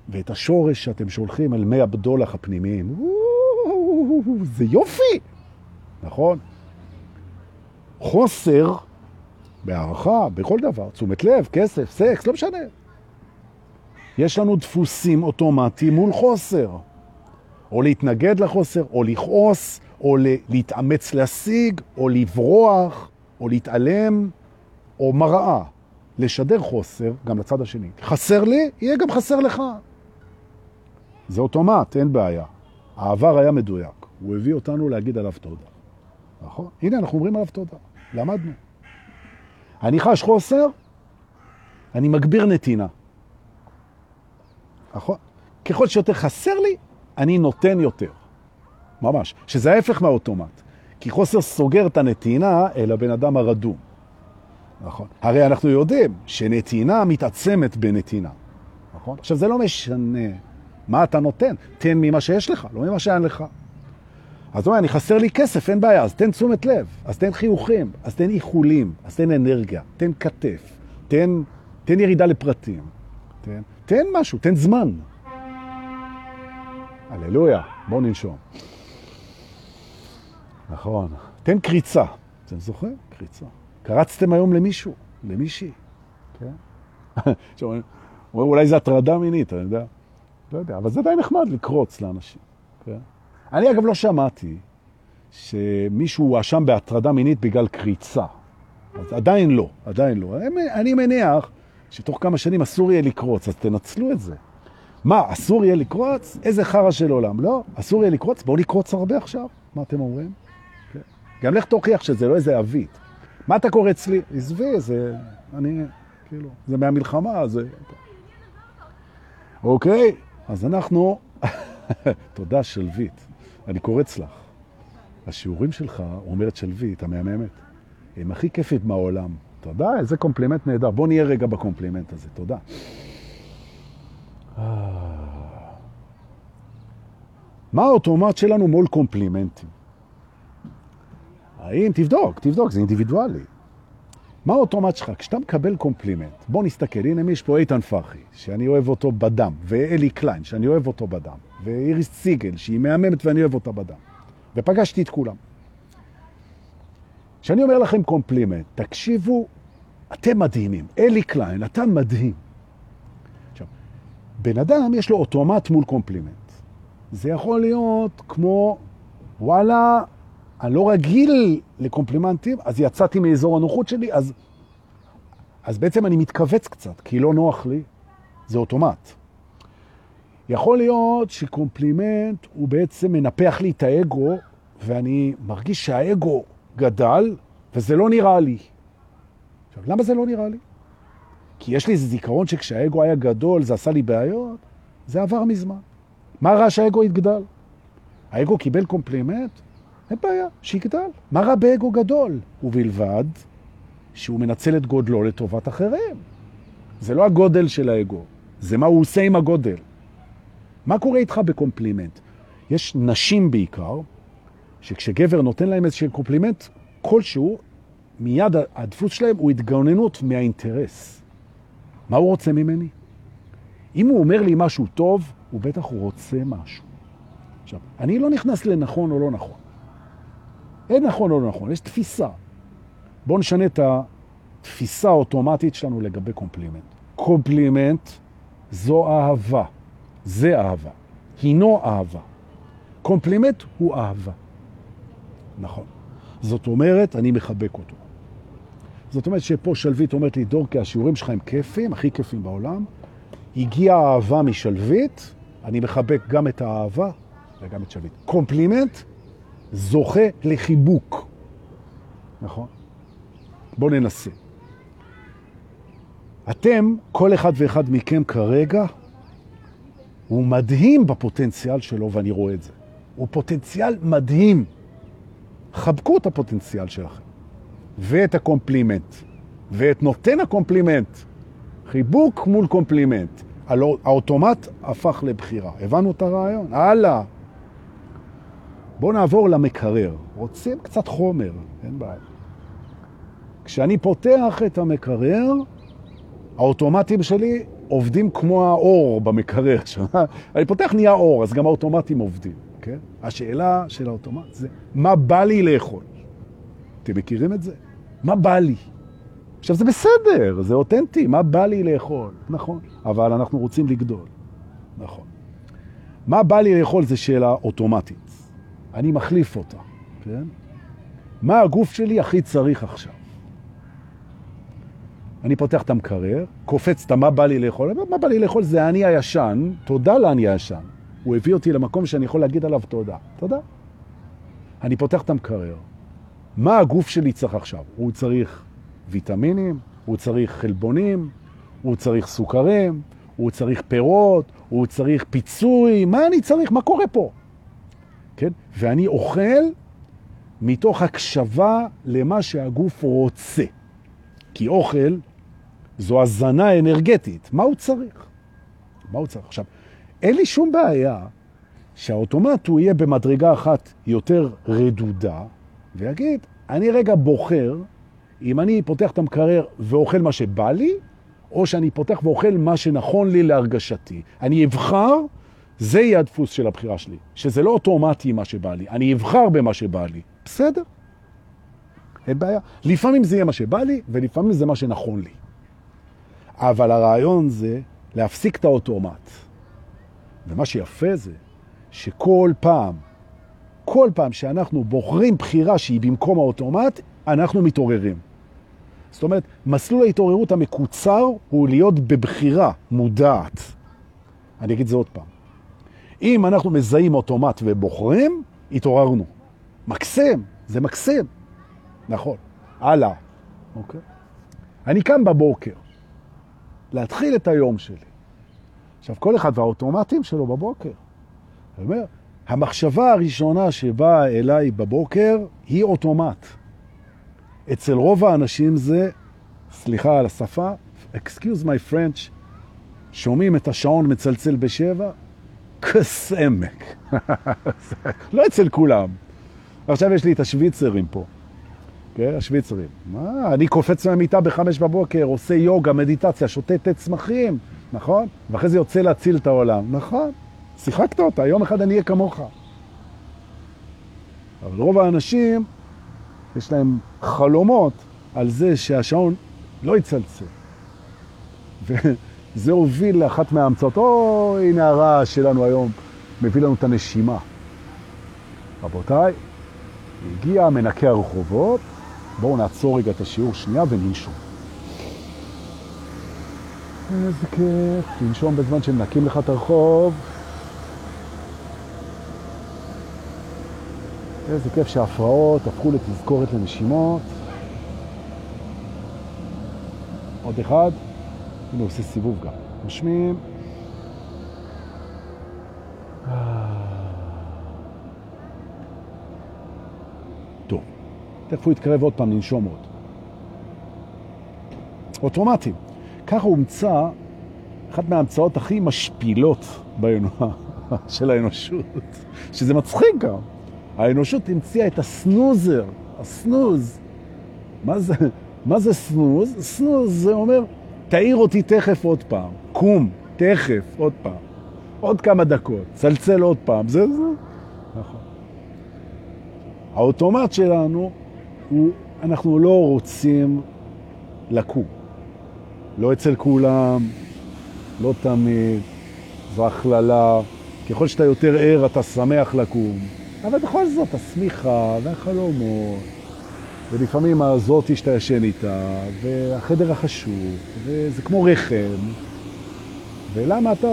ואת השורש שאתם שולחים אל מי הבדולח הפנימיים. זה יופי, נכון? חוסר בהערכה, בכל דבר, תשומת לב, כסף, סקס, לא משנה. יש לנו דפוסים אוטומטיים מול חוסר. או להתנגד לחוסר, או לכעוס, או להתאמץ להשיג, או לברוח, או להתעלם, או מראה. לשדר חוסר גם לצד השני. חסר לי, יהיה גם חסר לך. זה אוטומט, אין בעיה. העבר היה מדויק. הוא הביא אותנו להגיד עליו תודה. נכון? הנה, אנחנו אומרים עליו תודה. למדנו. אני חש חוסר, אני מגביר נתינה. נכון? ככל שיותר חסר לי, אני נותן יותר. ממש. שזה ההפך מהאוטומט. כי חוסר סוגר את הנתינה אל הבן אדם הרדום. נכון. הרי אנחנו יודעים שנתינה מתעצמת בנתינה. נכון? עכשיו, זה לא משנה מה אתה נותן. תן ממה שיש לך, לא ממה שאין לך. אז הוא אומר, אני חסר לי כסף, אין בעיה, אז תן תשומת לב, אז תן חיוכים, אז תן איחולים, אז תן אנרגיה, תן כתף, תן, תן ירידה לפרטים, תן, תן משהו, תן זמן. הללויה, בואו ננשום. נכון, תן קריצה. אתם זוכרים? קריצה. קרצתם היום למישהו, למישהי, כן? אומר, אולי זה הטרדה מינית, אני יודע. לא יודע, אבל זה די נחמד לקרוץ לאנשים, כן? אני אגב לא שמעתי שמישהו הואשם בהטרדה מינית בגלל קריצה. אז עדיין לא, עדיין לא. אני מניח שתוך כמה שנים אסור יהיה לקרוץ, אז תנצלו את זה. מה, אסור יהיה לקרוץ? איזה חרא של עולם. לא, אסור יהיה לקרוץ? בואו לקרוץ הרבה עכשיו. מה אתם אומרים? גם לך תוכיח שזה לא איזה אבית. מה אתה קורץ לי? עזבי, זה... אני... כאילו, זה מהמלחמה, זה... אוקיי, אז אנחנו... תודה, שלווית. אני קורץ לך. השיעורים שלך, אומרת שלווית, המהממת, הם הכי כיפים בעולם. תודה, איזה קומפלימנט נהדר. בוא נהיה רגע בקומפלימנט הזה. תודה. מה האוטומט שלנו מול קומפלימנטים? האם, תבדוק, תבדוק, זה אינדיבידואלי. מה האוטומט שלך? כשאתה מקבל קומפלימנט, בוא נסתכל, הנה יש פה איתן פרחי, שאני אוהב אותו בדם, ואלי קליין, שאני אוהב אותו בדם, ואיריס ציגל, שהיא מהממת ואני אוהב אותה בדם. ופגשתי את כולם. כשאני אומר לכם קומפלימנט, תקשיבו, אתם מדהימים. אלי קליין, אתה מדהים. עכשיו, בן אדם יש לו אוטומט מול קומפלימנט. זה יכול להיות כמו, וואלה, אני לא רגיל לקומפלימנטים, אז יצאתי מאזור הנוחות שלי, אז, אז בעצם אני מתכווץ קצת, כי לא נוח לי, זה אוטומט. יכול להיות שקומפלימנט הוא בעצם מנפח לי את האגו, ואני מרגיש שהאגו גדל, וזה לא נראה לי. עכשיו, למה זה לא נראה לי? כי יש לי איזה זיכרון שכשהאגו היה גדול זה עשה לי בעיות, זה עבר מזמן. מה רע שהאגו יתגדל? האגו קיבל קומפלימנט, אין בעיה, שיגדל. מה רע באגו גדול? ובלבד שהוא מנצל את גודלו לטובת אחרים. זה לא הגודל של האגו, זה מה הוא עושה עם הגודל. מה קורה איתך בקומפלימנט? יש נשים בעיקר, שכשגבר נותן להם איזשהו קומפלימנט כלשהו, מיד הדפוס שלהם הוא התגוננות מהאינטרס. מה הוא רוצה ממני? אם הוא אומר לי משהו טוב, הוא בטח רוצה משהו. עכשיו, אני לא נכנס לנכון או לא נכון. אין נכון או לא נכון, יש תפיסה. בואו נשנה את התפיסה האוטומטית שלנו לגבי קומפלימנט. קומפלימנט זו אהבה. זה אהבה. הינו אהבה. קומפלימנט הוא אהבה. נכון. זאת אומרת, אני מחבק אותו. זאת אומרת שפה שלווית אומרת לי, דורקי, השיעורים שלך הם כיפים, הכי כיפים בעולם. הגיעה האהבה משלווית, אני מחבק גם את האהבה וגם את שלווית. קומפלימנט זוכה לחיבוק. נכון? בואו ננסה. אתם, כל אחד ואחד מכם כרגע, הוא מדהים בפוטנציאל שלו, ואני רואה את זה. הוא פוטנציאל מדהים. חבקו את הפוטנציאל שלכם, ואת הקומפלימנט, ואת נותן הקומפלימנט. חיבוק מול קומפלימנט. האוטומט הפך לבחירה. הבנו את הרעיון? הלאה. בואו נעבור למקרר. רוצים קצת חומר, אין בעיה. כשאני פותח את המקרר, האוטומטים שלי עובדים כמו האור במקרר. אני פותח נהיה אור, אז גם האוטומטים עובדים, כן? השאלה של האוטומט זה, מה בא לי לאכול? אתם מכירים את זה? מה בא לי? עכשיו, זה בסדר, זה אותנטי, מה בא לי לאכול? נכון, אבל אנחנו רוצים לגדול. נכון. מה בא לי לאכול זה שאלה אוטומטית. אני מחליף אותה, כן? מה הגוף שלי הכי צריך עכשיו? אני פותח את המקרר, קופץ את מה בא לי לאכול, מה בא לי לאכול זה אני הישן, תודה לאני הישן. הוא הביא אותי למקום שאני יכול להגיד עליו תודה. תודה. אני פותח את המקרר. מה הגוף שלי צריך עכשיו? הוא צריך ויטמינים, הוא צריך חלבונים, הוא צריך סוכרים, הוא צריך פירות, הוא צריך פיצוי, מה אני צריך? מה קורה פה? כן? ואני אוכל מתוך הקשבה למה שהגוף רוצה. כי אוכל זו הזנה אנרגטית. מה הוא צריך? מה הוא צריך? עכשיו, אין לי שום בעיה שהאוטומט הוא יהיה במדרגה אחת יותר רדודה, ויגיד, אני רגע בוחר אם אני פותח את המקרר ואוכל מה שבא לי, או שאני פותח ואוכל מה שנכון לי להרגשתי. אני אבחר, זה יהיה הדפוס של הבחירה שלי, שזה לא אוטומטי מה שבא לי, אני אבחר במה שבא לי. בסדר, אין בעיה. לפעמים זה יהיה מה שבא לי, ולפעמים זה מה שנכון לי. אבל הרעיון זה להפסיק את האוטומט. ומה שיפה זה שכל פעם, כל פעם שאנחנו בוחרים בחירה שהיא במקום האוטומט, אנחנו מתעוררים. זאת אומרת, מסלול ההתעוררות המקוצר הוא להיות בבחירה מודעת. אני אגיד זה עוד פעם. אם אנחנו מזהים אוטומט ובוחרים, התעוררנו. מקסם, זה מקסם. נכון. הלאה. אוקיי? אני קם בבוקר, להתחיל את היום שלי. עכשיו, כל אחד והאוטומטים שלו בבוקר. אני אומר, המחשבה הראשונה שבאה אליי בבוקר היא אוטומט. אצל רוב האנשים זה, סליחה על השפה, excuse my French, שומעים את השעון מצלצל בשבע, כסמק. לא אצל כולם. עכשיו יש לי את השוויצרים פה. כן, השוויצרים. מה, אני קופץ מהמיטה בחמש בבוקר, עושה יוגה, מדיטציה, שותה תה צמחים, נכון? ואחרי זה יוצא להציל את העולם. נכון, שיחקת אותה, יום אחד אני אהיה כמוך. אבל רוב האנשים יש להם חלומות על זה שהשעון לא יצלצל. וזה הוביל לאחת מההמצאות, או הנה הרעש שלנו היום, מביא לנו את הנשימה. רבותיי, הגיע מנקה הרחובות, בואו נעצור רגע את השיעור שנייה וננשום. איזה כיף, לנשום בזמן שמנקים לך את הרחוב. איזה כיף שההפרעות הפכו לתזכורת לנשימות. עוד אחד, הנה עושה סיבוב גם. נשמים. טוב, תכף הוא יתקרב עוד פעם, לנשום עוד. אוטומטי. ככה הומצא אחת מההמצאות הכי משפילות באנועה של האנושות, שזה מצחיק גם. האנושות המציאה את הסנוזר, הסנוז. מה זה, מה זה סנוז? סנוז זה אומר, תעיר אותי תכף עוד פעם, קום, תכף עוד פעם, עוד כמה דקות, צלצל עוד פעם, זה זה. נכון. האוטומט שלנו הוא, אנחנו לא רוצים לקום. לא אצל כולם, לא תמיד, זו הכללה. ככל שאתה יותר ער, אתה שמח לקום. אבל בכל זאת, השמיכה והחלומות, ולפעמים הזאתי שאתה ישן איתה, והחדר החשוב, וזה כמו רחם. ולמה אתה...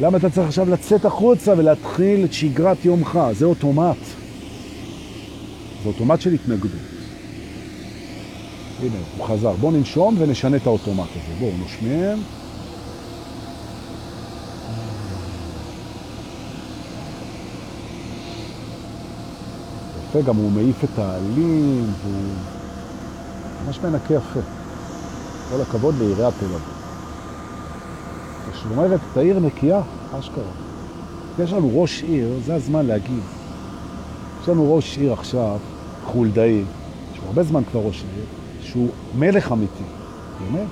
למה אתה צריך עכשיו לצאת החוצה ולהתחיל את שגרת יומך? זה אוטומט. זה אוטומט של התנגדות. הנה, הוא חזר. בואו ננשום ונשנה את האוטומט הזה. בואו נושמים. יפה, גם הוא מעיף את העלים, והוא ממש מנקה יפה. כל הכבוד לעיריית תל אביב. שומרת את העיר נקייה, אשכרה. יש לנו ראש עיר, זה הזמן להגיד. יש לנו ראש עיר עכשיו, חולדאי, שהוא הרבה זמן כבר ראש עיר, שהוא מלך אמיתי, באמת.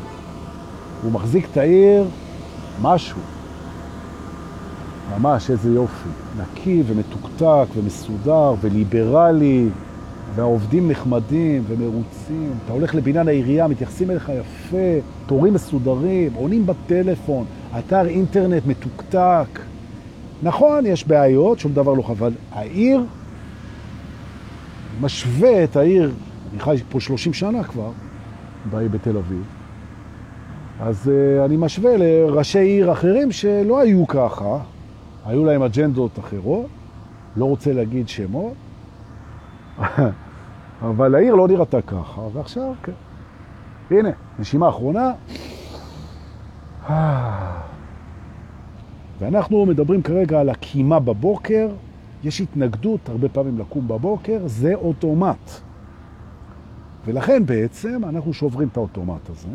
הוא מחזיק את העיר משהו. ממש איזה יופי. נקי ומתוקתק ומסודר וליברלי, והעובדים נחמדים ומרוצים. אתה הולך לבניין העירייה, מתייחסים אליך יפה, תורים מסודרים, עונים בטלפון, אתר אינטרנט מתוקתק. נכון, יש בעיות, שום דבר לא חבל. העיר משווה את העיר, אני חי פה 30 שנה כבר, בתל אביב, אז uh, אני משווה לראשי עיר אחרים שלא היו ככה, היו להם אג'נדות אחרות, לא רוצה להגיד שמות, אבל העיר לא נראתה ככה, ועכשיו, כן. הנה, נשימה אחרונה. ואנחנו מדברים כרגע על הקימה בבוקר, יש התנגדות הרבה פעמים לקום בבוקר, זה אוטומט. ולכן בעצם אנחנו שוברים את האוטומט הזה,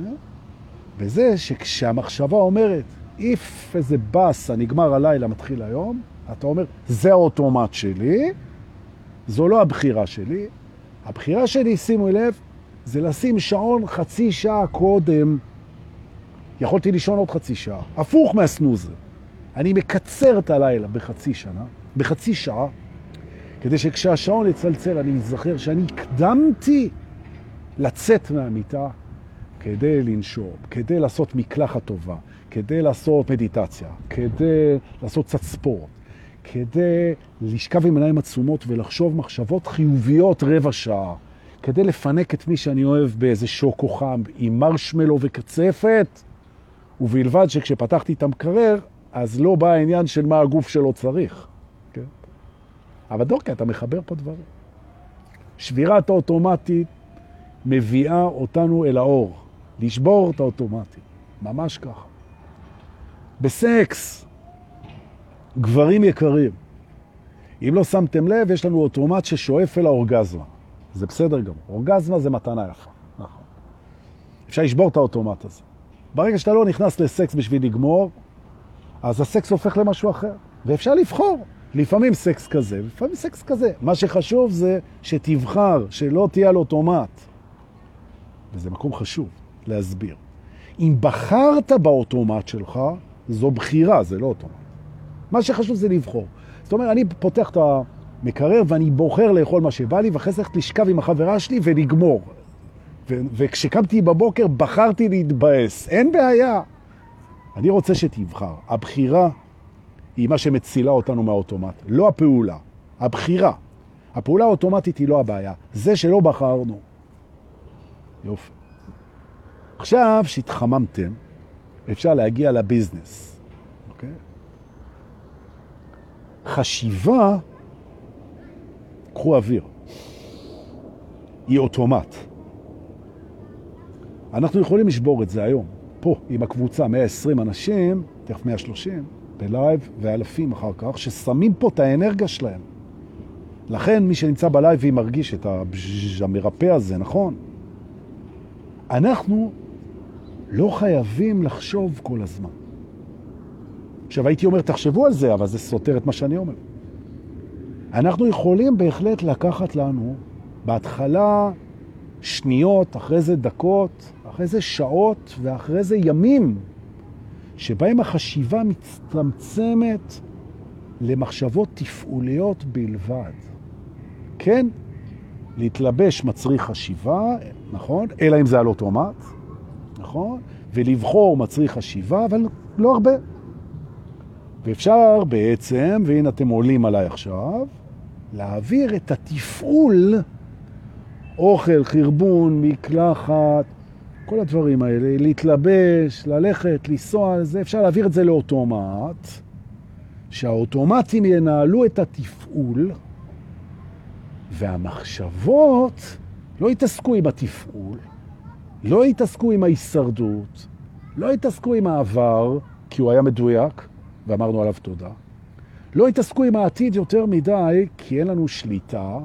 וזה שכשהמחשבה אומרת, איף איזה בסה, נגמר הלילה, מתחיל היום, אתה אומר, זה האוטומט שלי, זו לא הבחירה שלי. הבחירה שלי, שימו לב, זה לשים שעון חצי שעה קודם. יכולתי לישון עוד חצי שעה, הפוך מהסנוזר. אני מקצר את הלילה בחצי שנה, בחצי שעה, כדי שכשהשעון יצלצל אני אזכר שאני הקדמתי לצאת מהמיטה כדי לנשום, כדי לעשות מקלחת טובה, כדי לעשות מדיטציה, כדי לעשות קצת ספורט, כדי לשכב עם עיניים עצומות ולחשוב מחשבות חיוביות רבע שעה, כדי לפנק את מי שאני אוהב באיזה שוקו חם עם מרשמלו וקצפת, ובלבד שכשפתחתי את המקרר, אז לא בא העניין של מה הגוף שלו צריך. כן? אבל דורקה, אתה מחבר פה דברים. שבירת האוטומטית מביאה אותנו אל האור. לשבור את האוטומטית. ממש ככה. בסקס, גברים יקרים, אם לא שמתם לב, יש לנו אוטומט ששואף אל האורגזמה. זה בסדר גם. אורגזמה זה מתנה יפה. נכון. אפשר לשבור את האוטומט הזה. ברגע שאתה לא נכנס לסקס בשביל לגמור, אז הסקס הופך למשהו אחר. ואפשר לבחור. לפעמים סקס כזה, לפעמים סקס כזה. מה שחשוב זה שתבחר, שלא תהיה על אוטומט. וזה מקום חשוב להסביר. אם בחרת באוטומט שלך, זו בחירה, זה לא אוטומט. מה שחשוב זה לבחור. זאת אומרת, אני פותח את המקרר ואני בוחר לאכול מה שבא לי, ואחרי זה לשכב עם החברה שלי ולגמור. וכשקמתי בבוקר בחרתי להתבאס. אין בעיה. אני רוצה שתבחר. הבחירה היא מה שמצילה אותנו מהאוטומט, לא הפעולה, הבחירה. הפעולה האוטומטית היא לא הבעיה, זה שלא בחרנו. יופי. עכשיו שהתחממתם, אפשר להגיע לביזנס. אוקיי? חשיבה, קחו אוויר, היא אוטומט. אנחנו יכולים לשבור את זה היום. פה, עם הקבוצה, 120 אנשים, תכף 130, ב live, ואלפים אחר כך, ששמים פה את האנרגיה שלהם. לכן מי שנמצא ב live הוא מרגיש את המרפא הזה, נכון? אנחנו לא חייבים לחשוב כל הזמן. עכשיו, הייתי אומר, תחשבו על זה, אבל זה סותר את מה שאני אומר. אנחנו יכולים בהחלט לקחת לנו בהתחלה שניות, אחרי זה דקות, אחרי זה שעות ואחרי זה ימים, שבהם החשיבה מצטמצמת למחשבות תפעוליות בלבד. כן, להתלבש מצריך חשיבה, נכון? אלא אם זה על אוטומט, נכון? ולבחור מצריך חשיבה, אבל לא הרבה. ואפשר בעצם, והנה אתם עולים עליי עכשיו, להעביר את התפעול, אוכל, חרבון, מקלחת, כל הדברים האלה, להתלבש, ללכת, לנסוע, זה, אפשר להעביר את זה לאוטומט, שהאוטומטים ינהלו את התפעול, והמחשבות לא יתעסקו עם התפעול, לא יתעסקו עם ההישרדות, לא יתעסקו עם העבר, כי הוא היה מדויק, ואמרנו עליו תודה. לא יתעסקו עם העתיד יותר מדי, כי אין לנו שליטה.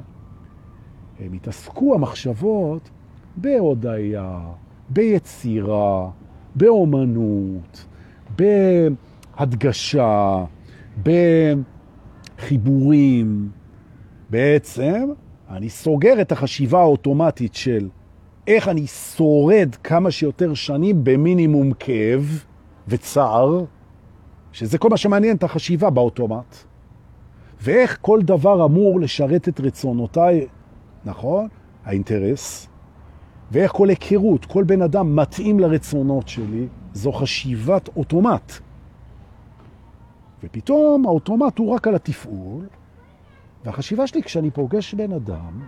הם יתעסקו, המחשבות, בהודעה, ביצירה, באומנות, בהדגשה, בחיבורים. בעצם אני סוגר את החשיבה האוטומטית של איך אני שורד כמה שיותר שנים במינימום כאב וצער, שזה כל מה שמעניין את החשיבה באוטומט, ואיך כל דבר אמור לשרת את רצונותיי, נכון? האינטרס, ואיך כל היכרות, כל בן אדם מתאים לרצונות שלי, זו חשיבת אוטומט. ופתאום האוטומט הוא רק על התפעול, והחשיבה שלי כשאני פוגש בן אדם,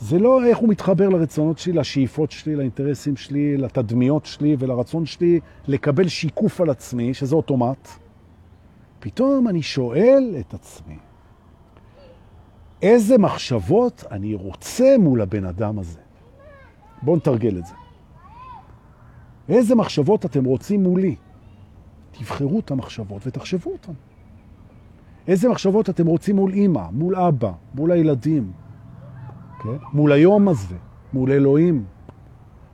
זה לא איך הוא מתחבר לרצונות שלי, לשאיפות שלי, לאינטרסים שלי, לתדמיות שלי ולרצון שלי לקבל שיקוף על עצמי, שזה אוטומט. פתאום אני שואל את עצמי, איזה מחשבות אני רוצה מול הבן אדם הזה? בואו נתרגל את זה. איזה מחשבות אתם רוצים מולי? תבחרו את המחשבות ותחשבו אותן. איזה מחשבות אתם רוצים מול אמא, מול אבא, מול הילדים, כן? מול היום הזה, מול אלוהים,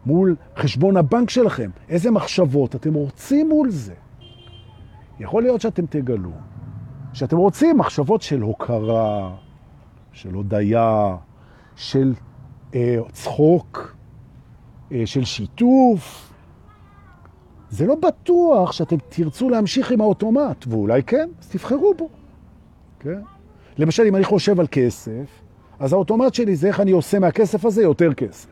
מול חשבון הבנק שלכם. איזה מחשבות אתם רוצים מול זה? יכול להיות שאתם תגלו שאתם רוצים מחשבות של הוקרה, של הודיה, של אה, צחוק, אה, של שיתוף. זה לא בטוח שאתם תרצו להמשיך עם האוטומט, ואולי כן, אז תבחרו בו. כן? למשל, אם אני חושב על כסף, אז האוטומט שלי זה איך אני עושה מהכסף הזה יותר כסף.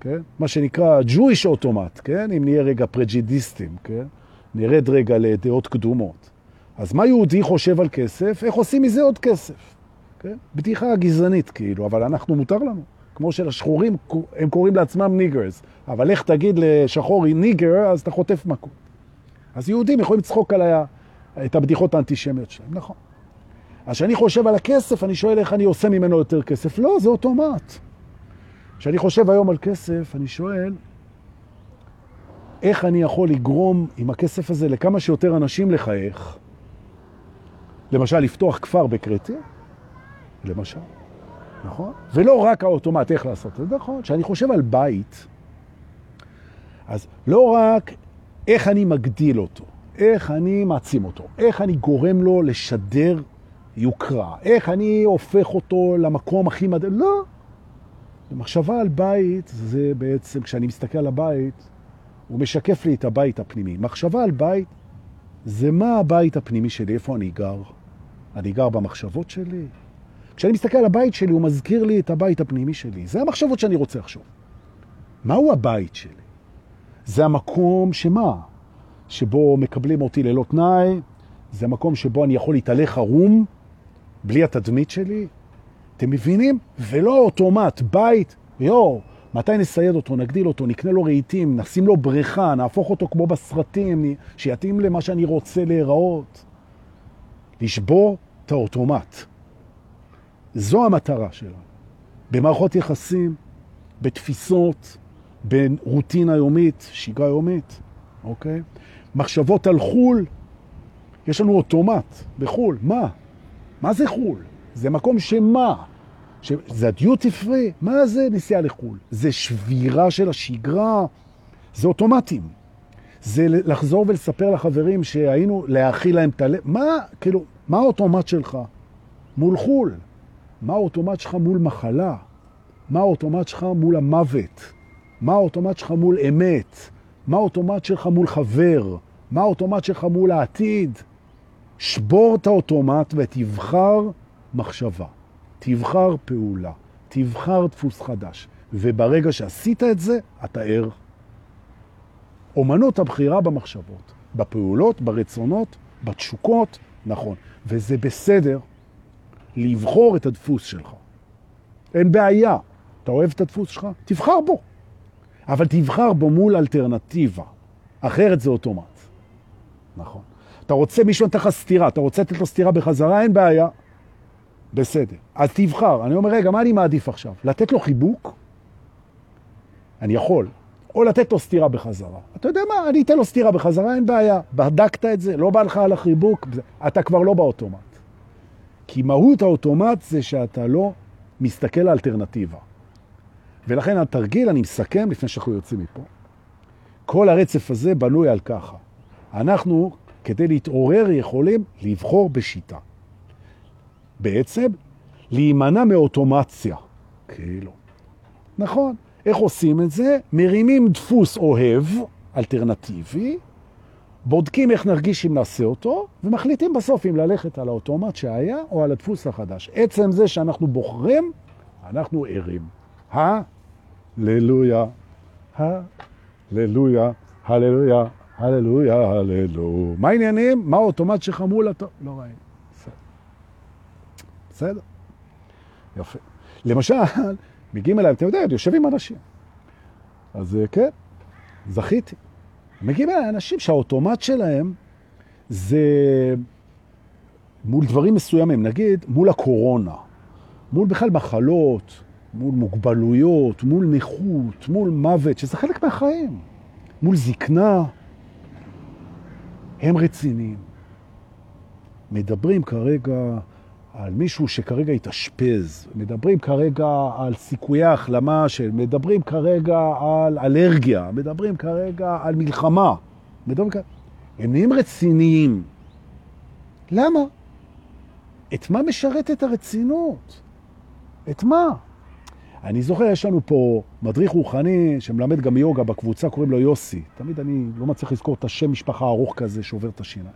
כן? מה שנקרא Jewish אוטומט, כן? אם נהיה רגע פרג'ידיסטים, כן? נרד רגע לדעות קדומות. אז מה יהודי חושב על כסף? איך עושים מזה עוד כסף? כן? בדיחה גזענית כאילו, אבל אנחנו מותר לנו. כמו שלשחורים, הם קוראים לעצמם niggers, אבל איך תגיד לשחור nigger, אז אתה חוטף מכות. אז יהודים יכולים לצחוק על את הבדיחות האנטישמיות שלהם, נכון. אז כשאני חושב על הכסף, אני שואל איך אני עושה ממנו יותר כסף. לא, זה אוטומט. כשאני חושב היום על כסף, אני שואל, איך אני יכול לגרום עם הכסף הזה לכמה שיותר אנשים לחייך? למשל, לפתוח כפר בקרטי, למשל, נכון? ולא רק האוטומט, איך לעשות את זה, נכון? כשאני חושב על בית, אז לא רק איך אני מגדיל אותו, איך אני מעצים אותו, איך אני גורם לו לשדר יוקרה, איך אני הופך אותו למקום הכי מדהים, לא. מחשבה על בית, זה בעצם, כשאני מסתכל על הבית, הוא משקף לי את הבית הפנימי. מחשבה על בית, זה מה הבית הפנימי שלי, איפה אני גר. אני גר במחשבות שלי. כשאני מסתכל על הבית שלי, הוא מזכיר לי את הבית הפנימי שלי. זה המחשבות שאני רוצה לחשוב. מהו הבית שלי? זה המקום שמה? שבו מקבלים אותי ללא תנאי, זה המקום שבו אני יכול להתהלך ערום, בלי התדמית שלי. אתם מבינים? ולא אוטומט, בית, יו, מתי נסייד אותו, נגדיל אותו, נקנה לו רהיטים, נשים לו בריכה, נהפוך אותו כמו בסרטים, שיתאים למה שאני רוצה להיראות. לשבור את האוטומט. זו המטרה שלנו. במערכות יחסים, בתפיסות, ברוטינה יומית, שגרה יומית, אוקיי? מחשבות על חול, יש לנו אוטומט בחול, מה? מה זה חול? זה מקום שמה? זה הדיוטי פרי? מה זה נסיעה לחו"ל? זה שבירה של השגרה, זה אוטומטים. זה לחזור ולספר לחברים שהיינו להאכיל להם את הלב. מה, כאילו, מה האוטומט שלך מול חו"ל? מה האוטומט שלך מול מחלה? מה האוטומט שלך מול המוות? מה האוטומט שלך מול אמת? מה האוטומט שלך מול חבר? מה האוטומט שלך מול העתיד? שבור את האוטומט ותבחר מחשבה. תבחר פעולה, תבחר דפוס חדש, וברגע שעשית את זה, אתה ער. אומנות הבחירה במחשבות, בפעולות, ברצונות, בתשוקות, נכון. וזה בסדר לבחור את הדפוס שלך. אין בעיה. אתה אוהב את הדפוס שלך? תבחר בו. אבל תבחר בו מול אלטרנטיבה. אחרת זה אוטומט. נכון. אתה רוצה, מישהו נתן לך סתירה, אתה רוצה לתת לו סתירה בחזרה, אין בעיה. בסדר. אז תבחר. אני אומר, רגע, מה אני מעדיף עכשיו? לתת לו חיבוק? אני יכול. או לתת לו סתירה בחזרה. אתה יודע מה? אני אתן לו סתירה בחזרה, אין בעיה. בדקת את זה, לא בא לך על החיבוק, אתה כבר לא באוטומט. כי מהות האוטומט זה שאתה לא מסתכל על אלטרנטיבה. ולכן התרגיל, אני מסכם לפני שאנחנו יוצאים מפה. כל הרצף הזה בנוי על ככה. אנחנו, כדי להתעורר, יכולים לבחור בשיטה. בעצם להימנע מאוטומציה, כאילו. נכון, איך עושים את זה? מרימים דפוס אוהב, אלטרנטיבי, בודקים איך נרגיש אם נעשה אותו, ומחליטים בסוף אם ללכת על האוטומט שהיה או על הדפוס החדש. עצם זה שאנחנו בוחרים, אנחנו ערים. הללויה, הללויה, הללויה, הללויה, הללו. מה העניינים? מה האוטומט שלך מול הטוב? לא ראינו. בסדר. יפה. למשל, מגיעים אליי, אתם יודעים, יושבים אנשים. אז כן, זכיתי. מגיעים אליי אנשים שהאוטומט שלהם זה מול דברים מסוימים, נגיד מול הקורונה, מול בכלל מחלות, מול מוגבלויות, מול נכות, מול מוות, שזה חלק מהחיים, מול זקנה. הם רציניים. מדברים כרגע על מישהו שכרגע התאשפז, מדברים כרגע על סיכויי החלמה, של, מדברים כרגע על אלרגיה, מדברים כרגע על מלחמה. מדברים כרגע... הם נהיים רציניים. למה? את מה משרת את הרצינות? את מה? אני זוכר, יש לנו פה מדריך רוחני שמלמד גם יוגה בקבוצה, קוראים לו יוסי. תמיד אני לא מצליח לזכור את השם משפחה ארוך כזה שעובר את השיניים.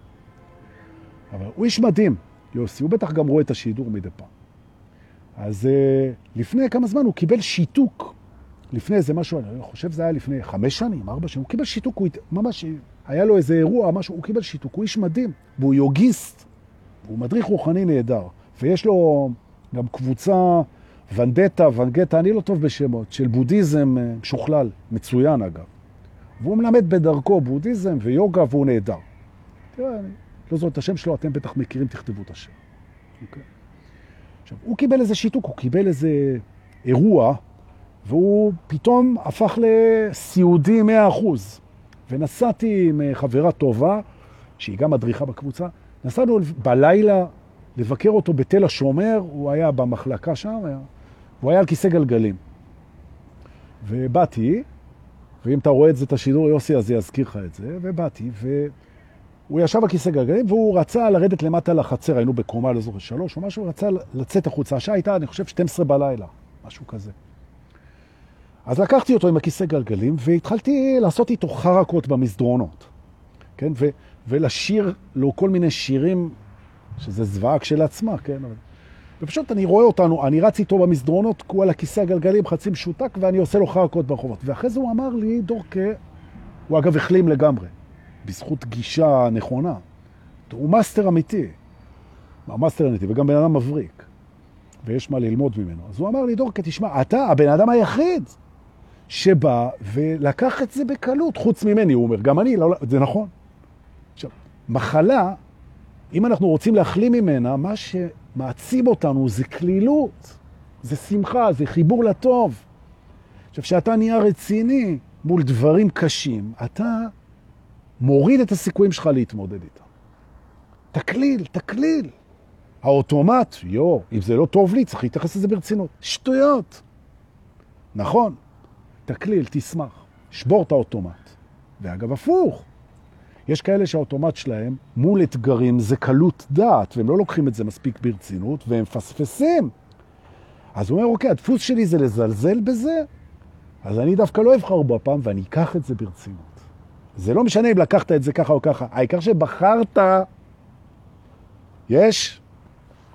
אבל הוא איש מדהים. יוסי, הוא בטח גם רואה את השידור מדי פעם. אז uh, לפני כמה זמן הוא קיבל שיתוק. לפני איזה משהו, אני חושב זה היה לפני חמש שנים, ארבע שנים, הוא קיבל שיתוק, הוא ממש, היה לו איזה אירוע, משהו, הוא קיבל שיתוק, הוא איש מדהים, והוא יוגיסט, הוא מדריך רוחני נהדר, ויש לו גם קבוצה, ונדטה, ונגטה, אני לא טוב בשמות, של בודהיזם אה, משוכלל, מצוין אגב. והוא מלמד בדרכו בודהיזם ויוגה, והוא נהדר. תראה, אני לא זוכר את השם שלו, אתם בטח מכירים, תכתבו את השם. אוקיי? עכשיו, הוא קיבל איזה שיתוק, הוא קיבל איזה אירוע, והוא פתאום הפך לסיעודי 100%. ונסעתי עם חברה טובה, שהיא גם מדריכה בקבוצה, נסענו בלילה לבקר אותו בתל השומר, הוא היה במחלקה שם, היה, הוא היה על כיסא גלגלים. ובאתי, ואם אתה רואה את זה, את השידור יוסי, אז יזכיר לך את זה, ובאתי, ו... הוא ישב על כיסא גלגלים והוא רצה לרדת למטה לחצר, היינו בקומה, לא זוכר, שלוש או משהו, רצה לצאת החוצה. השעה הייתה, אני חושב, 12 בלילה, משהו כזה. אז לקחתי אותו עם הכיסא גלגלים והתחלתי לעשות איתו חרקות במסדרונות, כן? ו- ולשיר לו כל מיני שירים, שזה זוועה כשלעצמה, כן? ופשוט אני רואה אותנו, אני רץ איתו במסדרונות, הוא על הכיסא הגלגלים, חצי משותק, ואני עושה לו חרקות ברחובות. ואחרי זה הוא אמר לי, דורקה, הוא אגב החלים לגמרי. בזכות גישה נכונה. הוא מאסטר אמיתי. מאסטר אמיתי, וגם בן אדם מבריק. ויש מה ללמוד ממנו. אז הוא אמר לי, דורקה, תשמע, אתה הבן אדם היחיד שבא ולקח את זה בקלות, חוץ ממני, הוא אומר, גם אני, לא, זה נכון. עכשיו, מחלה, אם אנחנו רוצים להחלים ממנה, מה שמעצים אותנו זה כלילות, זה שמחה, זה חיבור לטוב. עכשיו, כשאתה נהיה רציני מול דברים קשים, אתה מוריד את הסיכויים שלך להתמודד איתה. תקליל, תקליל. האוטומט, יו, אם זה לא טוב לי, צריך להתייחס לזה ברצינות. שטויות. נכון, תקליל, תשמח, שבור את האוטומט. ואגב, הפוך. יש כאלה שהאוטומט שלהם מול אתגרים זה קלות דעת, והם לא לוקחים את זה מספיק ברצינות, והם פספסים. אז הוא אומר, אוקיי, הדפוס שלי זה לזלזל בזה, אז אני דווקא לא אבחר בו הפעם, ואני אקח את זה ברצינות. זה לא משנה אם לקחת את זה ככה או ככה, העיקר שבחרת, יש.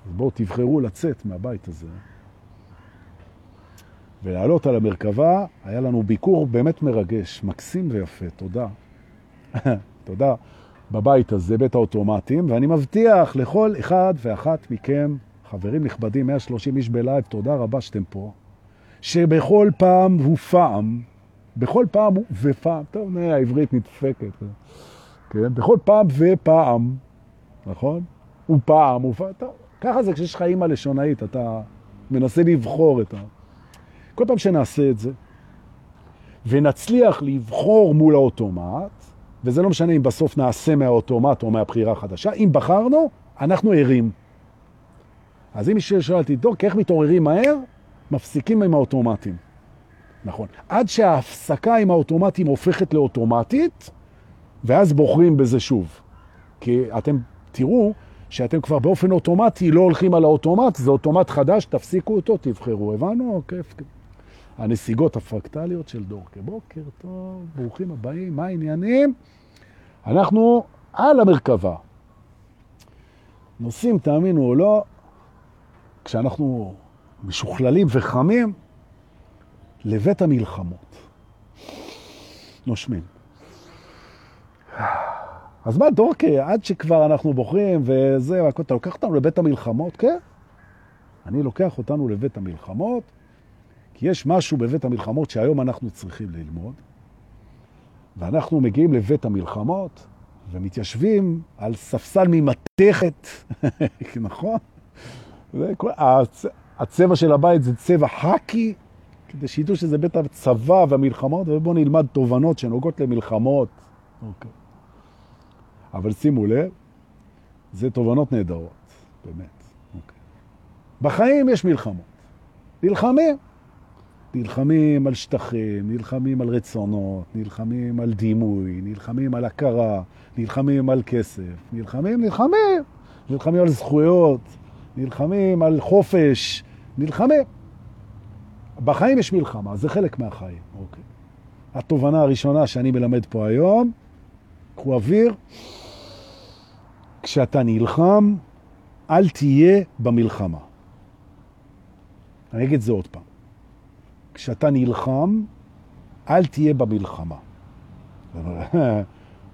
אז בואו תבחרו לצאת מהבית הזה. ולעלות על המרכבה, היה לנו ביקור באמת מרגש, מקסים ויפה, תודה. תודה. בבית הזה, בית האוטומטים, ואני מבטיח לכל אחד ואחת מכם, חברים נכבדים, 130 איש בלייב, תודה רבה שאתם פה, שבכל פעם ופעם בכל פעם ופעם, טוב, נה, העברית נדפקת, כן? בכל פעם ופעם, נכון? ופעם, ופעם, טוב, ככה זה כשיש לך אימא לשונאית, אתה מנסה לבחור את ה... כל פעם שנעשה את זה, ונצליח לבחור מול האוטומט, וזה לא משנה אם בסוף נעשה מהאוטומט או מהבחירה החדשה, אם בחרנו, אנחנו ערים. אז אם שואל אותי, דוק, איך מתעוררים מהר? מפסיקים עם האוטומטים. נכון. עד שההפסקה עם האוטומטים הופכת לאוטומטית, ואז בוחרים בזה שוב. כי אתם תראו שאתם כבר באופן אוטומטי לא הולכים על האוטומט, זה אוטומט חדש, תפסיקו אותו, תבחרו. הבנו? כיף. הנסיגות הפרקטליות של דורקה. בוקר טוב, ברוכים הבאים, מה העניינים? אנחנו על המרכבה. נוסעים, תאמינו או לא, כשאנחנו משוכללים וחמים, לבית המלחמות. נושמים. אז מה, דורקה, עד שכבר אנחנו בוחרים וזה, אתה לוקח אותנו לבית המלחמות? כן. אני לוקח אותנו לבית המלחמות, כי יש משהו בבית המלחמות שהיום אנחנו צריכים ללמוד, ואנחנו מגיעים לבית המלחמות ומתיישבים על ספסל ממתכת, נכון? הצבע של הבית זה צבע חקי, כדי שידעו שזה בית הצבא והמלחמות, ובואו נלמד תובנות שנוגעות למלחמות. אוקיי. אבל שימו לב, זה תובנות נהדרות, באמת. אוקיי. בחיים יש מלחמות. נלחמים. נלחמים על שטחים, נלחמים על רצונות, נלחמים על דימוי, נלחמים על הכרה, נלחמים על כסף, נלחמים, נלחמים, נלחמים על זכויות, נלחמים על חופש, נלחמים. בחיים יש מלחמה, זה חלק מהחיים. אוקיי. התובנה הראשונה שאני מלמד פה היום, קחו אוויר, כשאתה נלחם, אל תהיה במלחמה. אני אגיד זה עוד פעם. כשאתה נלחם, אל תהיה במלחמה.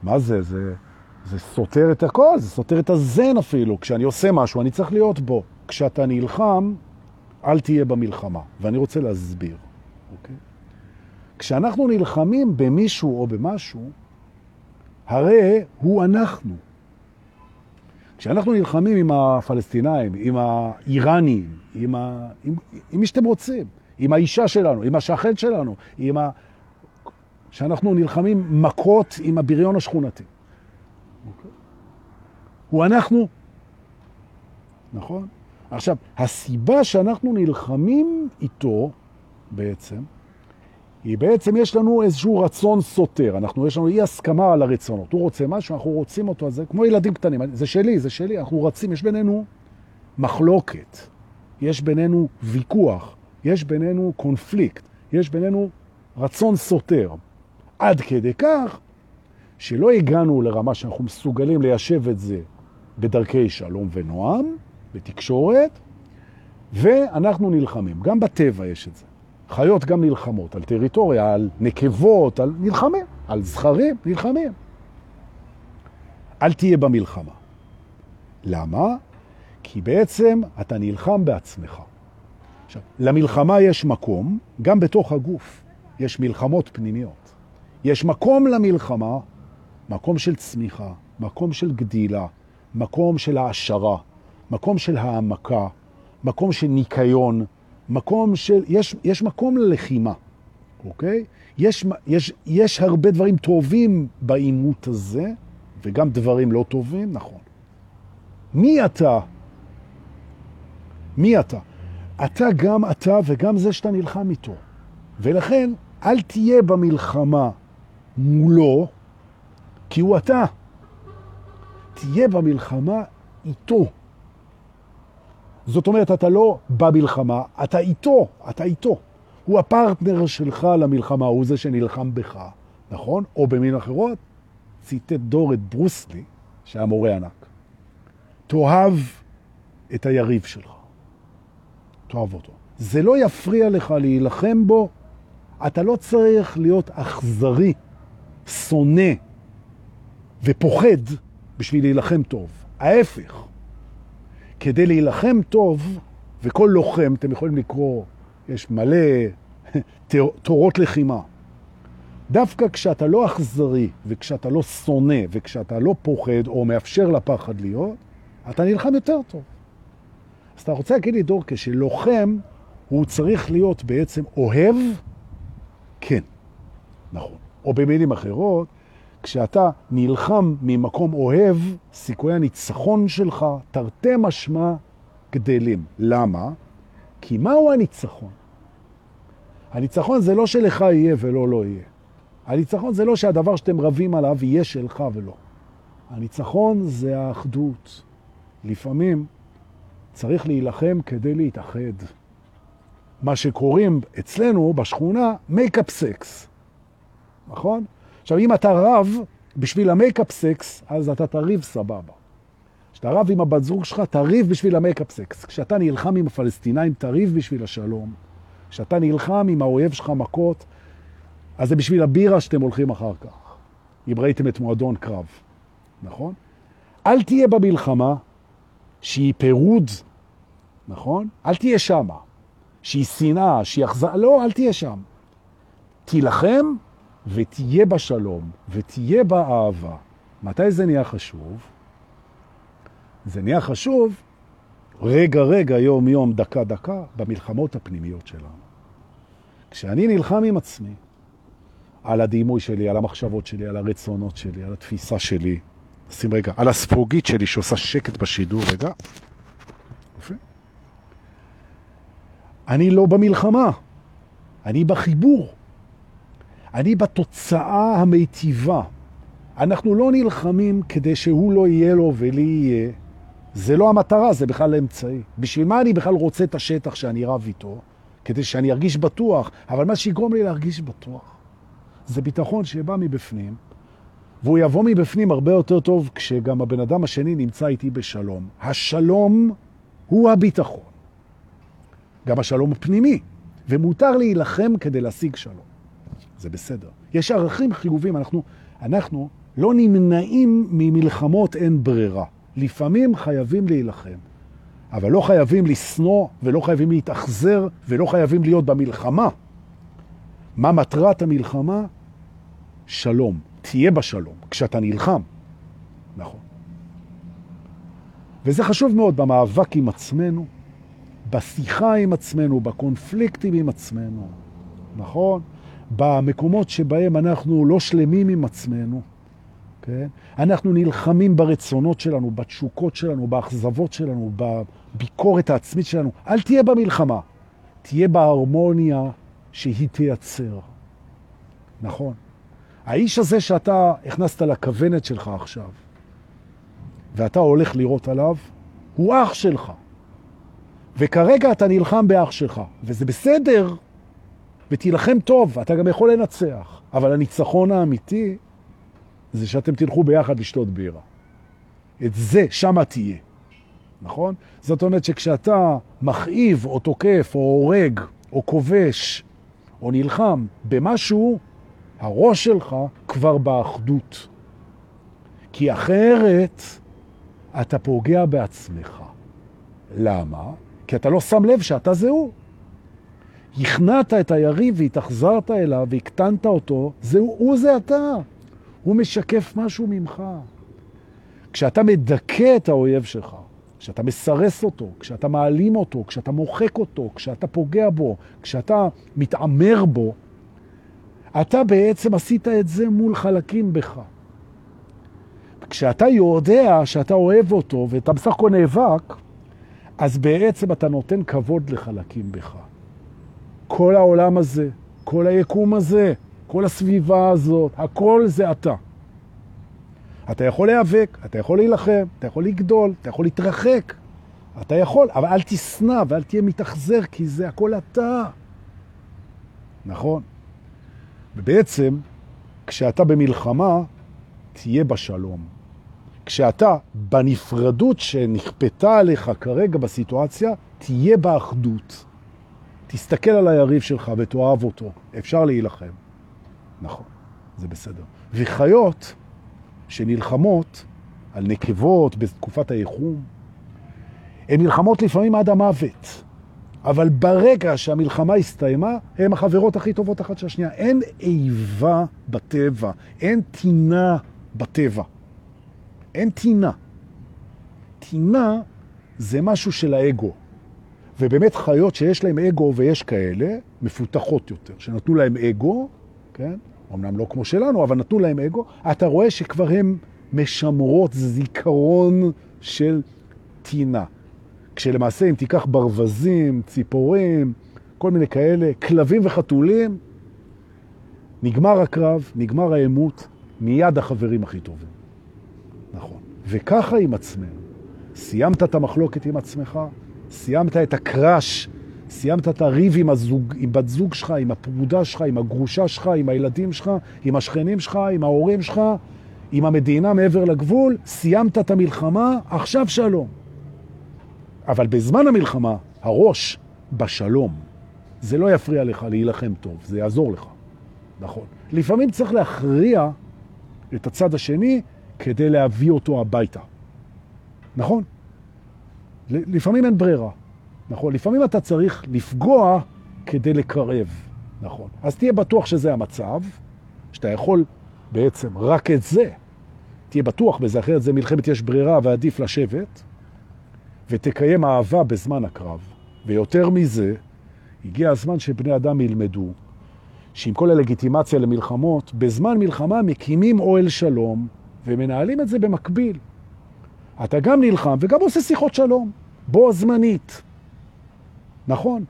מה זה? זה, זה סותר את הכל, זה סותר את הזן אפילו. כשאני עושה משהו, אני צריך להיות בו. כשאתה נלחם, אל תהיה במלחמה. ואני רוצה להסביר, אוקיי? כשאנחנו נלחמים במישהו או במשהו, הרי הוא אנחנו. כשאנחנו נלחמים עם הפלסטינאים, עם האיראנים, עם, ה... עם, עם מי שאתם רוצים, עם האישה שלנו, עם השכן שלנו, עם ה... שאנחנו נלחמים מכות עם הבריון השכונתי. אוקיי? הוא אנחנו, נכון? עכשיו, הסיבה שאנחנו נלחמים איתו בעצם, היא בעצם יש לנו איזשהו רצון סותר, אנחנו, יש לנו אי הסכמה על הרצונות. הוא רוצה משהו, אנחנו רוצים אותו, אז זה כמו ילדים קטנים, זה שלי, זה שלי, אנחנו רצים, יש בינינו מחלוקת, יש בינינו ויכוח, יש בינינו קונפליקט, יש בינינו רצון סותר. עד כדי כך שלא הגענו לרמה שאנחנו מסוגלים ליישב את זה בדרכי שלום ונועם, בתקשורת, ואנחנו נלחמים. גם בטבע יש את זה. חיות גם נלחמות על טריטוריה, על נקבות, על נלחמים, על זכרים, נלחמים. אל תהיה במלחמה. למה? כי בעצם אתה נלחם בעצמך. עכשיו, למלחמה יש מקום, גם בתוך הגוף. יש מלחמות פנימיות. יש מקום למלחמה, מקום של צמיחה, מקום של גדילה, מקום של העשרה, מקום של העמקה, מקום של ניקיון, מקום של, יש, יש מקום ללחימה, אוקיי? יש, יש, יש הרבה דברים טובים באימות הזה, וגם דברים לא טובים, נכון. מי אתה? מי אתה? אתה גם אתה וגם זה שאתה נלחם איתו. ולכן, אל תהיה במלחמה מולו, כי הוא אתה. תהיה במלחמה איתו. זאת אומרת, אתה לא במלחמה, אתה איתו, אתה איתו. הוא הפרטנר שלך למלחמה, הוא זה שנלחם בך, נכון? או במין אחרות, ציטט דור את ברוסלי, שהיה מורה ענק. תאהב את היריב שלך. תאהב אותו. זה לא יפריע לך להילחם בו, אתה לא צריך להיות אכזרי, שונא ופוחד בשביל להילחם טוב. ההפך. כדי להילחם טוב, וכל לוחם, אתם יכולים לקרוא, יש מלא תורות לחימה. דווקא כשאתה לא אכזרי, וכשאתה לא שונא, וכשאתה לא פוחד, או מאפשר לפחד להיות, אתה נלחם יותר טוב. אז אתה רוצה להגיד לי, דור, כשלוחם, הוא צריך להיות בעצם אוהב? כן, נכון. או במילים אחרות, כשאתה נלחם ממקום אוהב, סיכויי הניצחון שלך, תרתי משמע, גדלים. למה? כי מהו הניצחון? הניצחון זה לא שלך יהיה ולא לא יהיה. הניצחון זה לא שהדבר שאתם רבים עליו יהיה שלך ולא. הניצחון זה האחדות. לפעמים צריך להילחם כדי להתאחד. מה שקוראים אצלנו בשכונה make-up sex, נכון? עכשיו, אם אתה רב בשביל ה make-up sex, אז אתה תריב סבבה. כשאתה רב עם הבת זוג שלך, תריב בשביל ה make-up sex. כשאתה נלחם עם הפלסטינאים, תריב בשביל השלום. כשאתה נלחם עם האויב שלך מכות, אז זה בשביל הבירה שאתם הולכים אחר כך. אם ראיתם את מועדון קרב, נכון? אל תהיה במלחמה שהיא פירוד, נכון? אל תהיה שמה. שהיא שנאה, שהיא אכזר... לא, אל תהיה שם. תילחם ותהיה בשלום, ותהיה באהבה. מתי זה נהיה חשוב? זה נהיה חשוב רגע רגע, יום יום, דקה דקה, במלחמות הפנימיות שלנו. כשאני נלחם עם עצמי, על הדימוי שלי, על המחשבות שלי, על הרצונות שלי, על התפיסה שלי, שים רגע, על הספוגית שלי שעושה שקט בשידור, רגע. יפה. אני לא במלחמה, אני בחיבור. אני בתוצאה המיטיבה. אנחנו לא נלחמים כדי שהוא לא יהיה לו ולי יהיה. זה לא המטרה, זה בכלל אמצעי. בשביל מה אני בכלל רוצה את השטח שאני רב איתו? כדי שאני ארגיש בטוח, אבל מה שיגרום לי להרגיש בטוח זה ביטחון שבא מבפנים, והוא יבוא מבפנים הרבה יותר טוב כשגם הבן אדם השני נמצא איתי בשלום. השלום הוא הביטחון. גם השלום הפנימי, ומותר להילחם כדי להשיג שלום. זה בסדר. יש ערכים חיובים, אנחנו, אנחנו לא נמנעים ממלחמות אין ברירה. לפעמים חייבים להילחם, אבל לא חייבים לסנוע ולא חייבים להתאכזר ולא חייבים להיות במלחמה. מה מטרת המלחמה? שלום. תהיה בשלום, כשאתה נלחם. נכון. וזה חשוב מאוד במאבק עם עצמנו, בשיחה עם עצמנו, בקונפליקטים עם עצמנו, נכון? במקומות שבהם אנחנו לא שלמים עם עצמנו, כן? אנחנו נלחמים ברצונות שלנו, בתשוקות שלנו, באכזבות שלנו, בביקורת העצמית שלנו. אל תהיה במלחמה, תהיה בהרמוניה שהיא תייצר. נכון. האיש הזה שאתה הכנסת לכוונת שלך עכשיו, ואתה הולך לראות עליו, הוא אח שלך. וכרגע אתה נלחם באח שלך, וזה בסדר, ותילחם טוב, אתה גם יכול לנצח. אבל הניצחון האמיתי זה שאתם תלכו ביחד לשתות בירה. את זה, שמה תהיה. נכון? זאת אומרת שכשאתה מכאיב או תוקף או הורג או כובש או נלחם במשהו, הראש שלך כבר באחדות. כי אחרת אתה פוגע בעצמך. למה? כי אתה לא שם לב שאתה זהו. הכנעת את היריב והתאכזרת אליו והקטנת אותו, זהו, הוא זה אתה. הוא משקף משהו ממך. כשאתה מדכא את האויב שלך, כשאתה מסרס אותו, כשאתה מעלים אותו, כשאתה מוחק אותו, כשאתה פוגע בו, כשאתה מתעמר בו, אתה בעצם עשית את זה מול חלקים בך. כשאתה יודע שאתה אוהב אותו ואתה בסך הכל נאבק, אז בעצם אתה נותן כבוד לחלקים בך. כל העולם הזה, כל היקום הזה, כל הסביבה הזאת, הכל זה אתה. אתה יכול להיאבק, אתה יכול להילחם, אתה יכול לגדול, אתה יכול להתרחק. אתה יכול, אבל אל תסנע ואל תהיה מתאכזר, כי זה הכל אתה. נכון? ובעצם, כשאתה במלחמה, תהיה בשלום. כשאתה בנפרדות שנכפתה עליך כרגע בסיטואציה, תהיה באחדות. תסתכל על היריב שלך ותאהב אותו. אפשר להילחם. נכון, זה בסדר. וחיות שנלחמות על נקבות בתקופת היחום, הן נלחמות לפעמים עד המוות. אבל ברגע שהמלחמה הסתיימה, הן החברות הכי טובות אחת של השנייה. אין איבה בטבע, אין טינה בטבע. אין טינה. טינה זה משהו של האגו. ובאמת חיות שיש להם אגו, ויש כאלה, מפותחות יותר, שנתנו להם אגו, כן? אמנם לא כמו שלנו, אבל נתנו להם אגו, אתה רואה שכבר הן משמרות זיכרון של טינה. כשלמעשה אם תיקח ברווזים, ציפורים, כל מיני כאלה, כלבים וחתולים, נגמר הקרב, נגמר העימות, מיד החברים הכי טובים. נכון. וככה עם עצמנו. סיימת את המחלוקת עם עצמך, סיימת את הקראש, סיימת את הריב עם, הזוג, עם בת זוג שלך, עם הפרודה שלך, עם הגרושה שלך, עם הילדים שלך, עם השכנים שלך, עם ההורים שלך, עם המדינה מעבר לגבול, סיימת את המלחמה, עכשיו שלום. אבל בזמן המלחמה, הראש בשלום. זה לא יפריע לך להילחם טוב, זה יעזור לך. נכון. לפעמים צריך להכריע את הצד השני כדי להביא אותו הביתה. נכון? לפעמים אין ברירה. נכון? לפעמים אתה צריך לפגוע כדי לקרב. נכון. אז תהיה בטוח שזה המצב, שאתה יכול בעצם רק את זה. תהיה בטוח בזה, אחרת זה מלחמת יש ברירה ועדיף לשבת, ותקיים אהבה בזמן הקרב. ויותר מזה, הגיע הזמן שבני אדם ילמדו שעם כל הלגיטימציה למלחמות, בזמן מלחמה מקימים אוהל שלום ומנהלים את זה במקביל. אתה גם נלחם וגם עושה שיחות שלום, בו זמנית. נכון.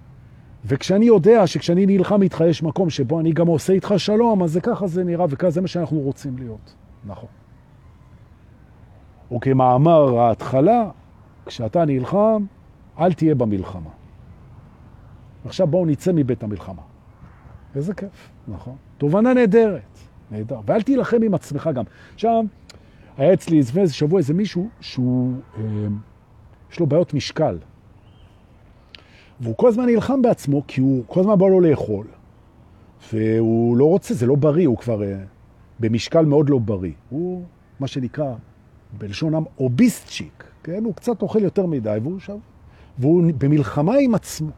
וכשאני יודע שכשאני נלחם איתך יש מקום שבו אני גם עושה איתך שלום, אז זה ככה זה נראה וככה זה מה שאנחנו רוצים להיות. נכון. וכמאמר ההתחלה, כשאתה נלחם, אל תהיה במלחמה. עכשיו בואו נצא מבית המלחמה. איזה כיף, נכון. תובנה נהדרת, נהדר. ואל תילחם עם עצמך גם. שם היה אצלי איזה שבוע איזה מישהו שהוא, אה, יש לו בעיות משקל. והוא כל הזמן נלחם בעצמו, כי הוא כל הזמן בא לו לאכול. והוא לא רוצה, זה לא בריא, הוא כבר אה, במשקל מאוד לא בריא. הוא, מה שנקרא, בלשון עם, אוביסטצ'יק, כן? הוא קצת אוכל יותר מדי, והוא שם, והוא במלחמה עם עצמו.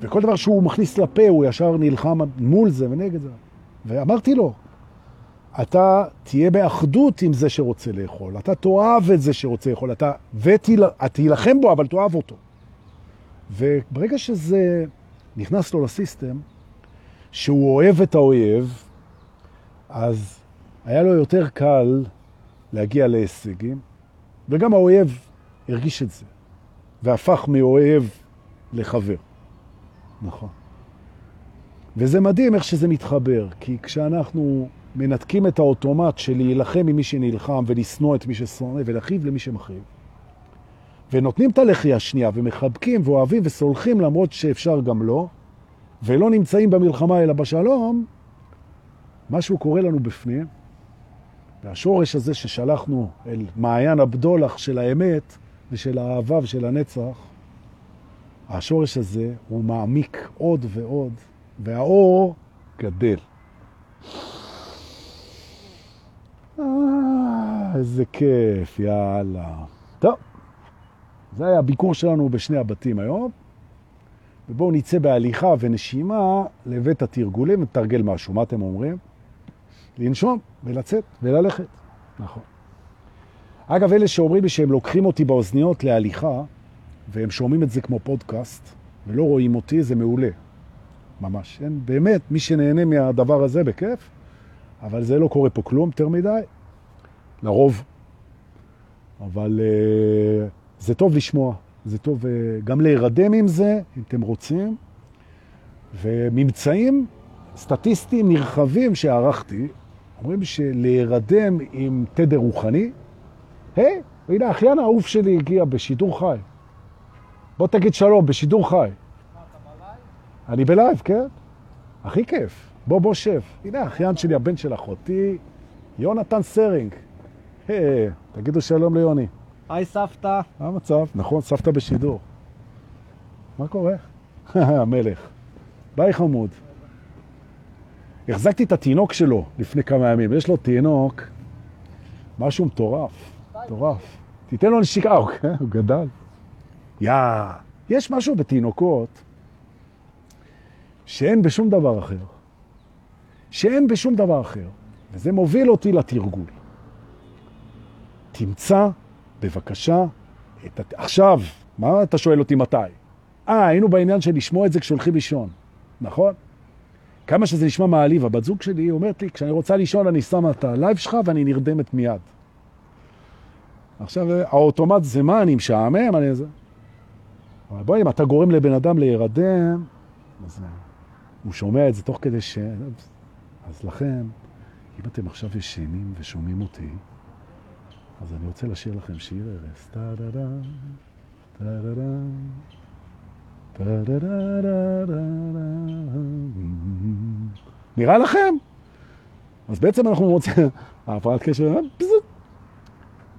וכל דבר שהוא מכניס לפה, הוא ישר נלחם מול זה ונגד זה. ואמרתי לו, אתה תהיה באחדות עם זה שרוצה לאכול, אתה תאהב את זה שרוצה לאכול, אתה, ותילחם בו, אבל תאהב אותו. וברגע שזה נכנס לו לסיסטם, שהוא אוהב את האויב, אז היה לו יותר קל להגיע להישגים, וגם האויב הרגיש את זה, והפך מאוהב לחבר. נכון. וזה מדהים איך שזה מתחבר, כי כשאנחנו מנתקים את האוטומט של להילחם עם מי שנלחם ולשנוא את מי ששונא ולהחיב למי שמחיב, ונותנים את הלחי השנייה ומחבקים ואוהבים וסולחים למרות שאפשר גם לא, ולא נמצאים במלחמה אלא בשלום, משהו קורה לנו בפנים, והשורש הזה ששלחנו אל מעיין הבדולח של האמת ושל האהבה ושל הנצח, השורש הזה הוא מעמיק עוד ועוד, והאור גדל. אה, איזה כיף, יאללה. טוב, זה היה הביקור שלנו בשני הבתים היום, ובואו נצא בהליכה ונשימה לבית התרגולים ותרגל משהו. מה אתם אומרים? לנשום ולצאת וללכת. נכון. אגב, אלה שאומרים לי שהם לוקחים אותי באוזניות להליכה, והם שומעים את זה כמו פודקאסט, ולא רואים אותי, זה מעולה. ממש. אין, באמת, מי שנהנה מהדבר הזה בכיף, אבל זה לא קורה פה כלום יותר מדי, לרוב. אבל uh, זה טוב לשמוע, זה טוב uh, גם להירדם עם זה, אם אתם רוצים. וממצאים סטטיסטיים נרחבים שערכתי, אומרים שלהירדם עם תדר רוחני, היי, הנה, האחיין האהוב שלי הגיע בשידור חי. בוא תגיד שלום, בשידור חי. אני בלייב, כן? הכי כיף. בוא, בוא שב. הנה, האחיין שלי, הבן של אחותי, יונתן סרינג. היי, תגידו שלום ליוני. היי, סבתא. מה המצב? נכון, סבתא בשידור. מה קורה? המלך. ביי חמוד. החזקתי את התינוק שלו לפני כמה ימים. יש לו תינוק, משהו מטורף, מטורף. תיתן לו נשיקה, הוא גדל. יא, יש משהו בתינוקות שאין בשום דבר אחר. שאין בשום דבר אחר. וזה מוביל אותי לתרגול. תמצא בבקשה את... הת... עכשיו, מה אתה שואל אותי מתי? אה, היינו בעניין של לשמוע את זה כשהולכים לישון, נכון? כמה שזה נשמע מעליב, הבת זוג שלי אומרת לי, כשאני רוצה לישון אני שמה את הלייב שלך ואני נרדמת מיד. עכשיו, ה ultimate זה מה? אני משעמם? אני... אבל בואי, אם אתה גורם לבן אדם להירדם, אז הוא שומע את זה תוך כדי ש... אז לכן, אם אתם עכשיו ישנים ושומעים אותי, אז אני רוצה לשיר לכם שיר ארס. טה-דה-דה, טה-דה-דה, נראה לכם? אז בעצם אנחנו רוצים, ההפרעת קשר,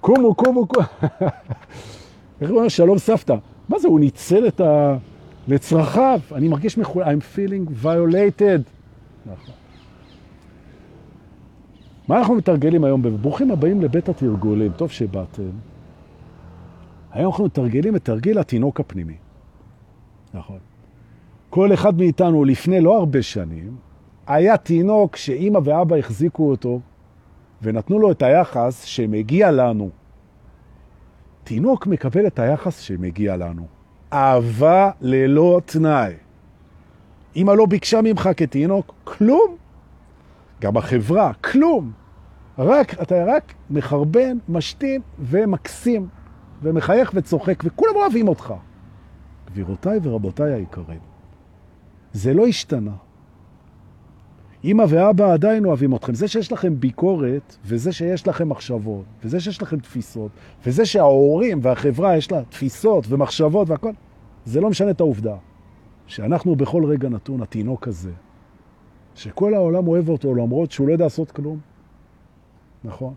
קומו, קומו, קומו. איך הוא אומר? שלום סבתא. מה זה, הוא ניצל את ה... לצרכיו. אני מרגיש מחולל... I'm feeling violated. נכון. מה אנחנו מתרגלים היום? ברוכים הבאים לבית התרגולים, טוב שבאתם. היום אנחנו מתרגלים את תרגיל התינוק הפנימי. נכון. כל אחד מאיתנו לפני לא הרבה שנים, היה תינוק שאימא ואבא החזיקו אותו ונתנו לו את היחס שמגיע לנו. תינוק מקבל את היחס שמגיע לנו. אהבה ללא תנאי. אמא לא ביקשה ממך כתינוק, כלום. גם החברה, כלום. רק, אתה רק מחרבן, משתין ומקסים, ומחייך וצוחק, וכולם אוהבים אותך. גבירותיי ורבותיי היקרים, זה לא השתנה. אמא ואבא עדיין אוהבים אתכם. זה שיש לכם ביקורת, וזה שיש לכם מחשבות, וזה שיש לכם תפיסות, וזה שההורים והחברה יש לה תפיסות ומחשבות והכל, זה לא משנה את העובדה שאנחנו בכל רגע נתון, התינוק הזה, שכל העולם אוהב אותו למרות שהוא לא יודע לעשות כלום. נכון?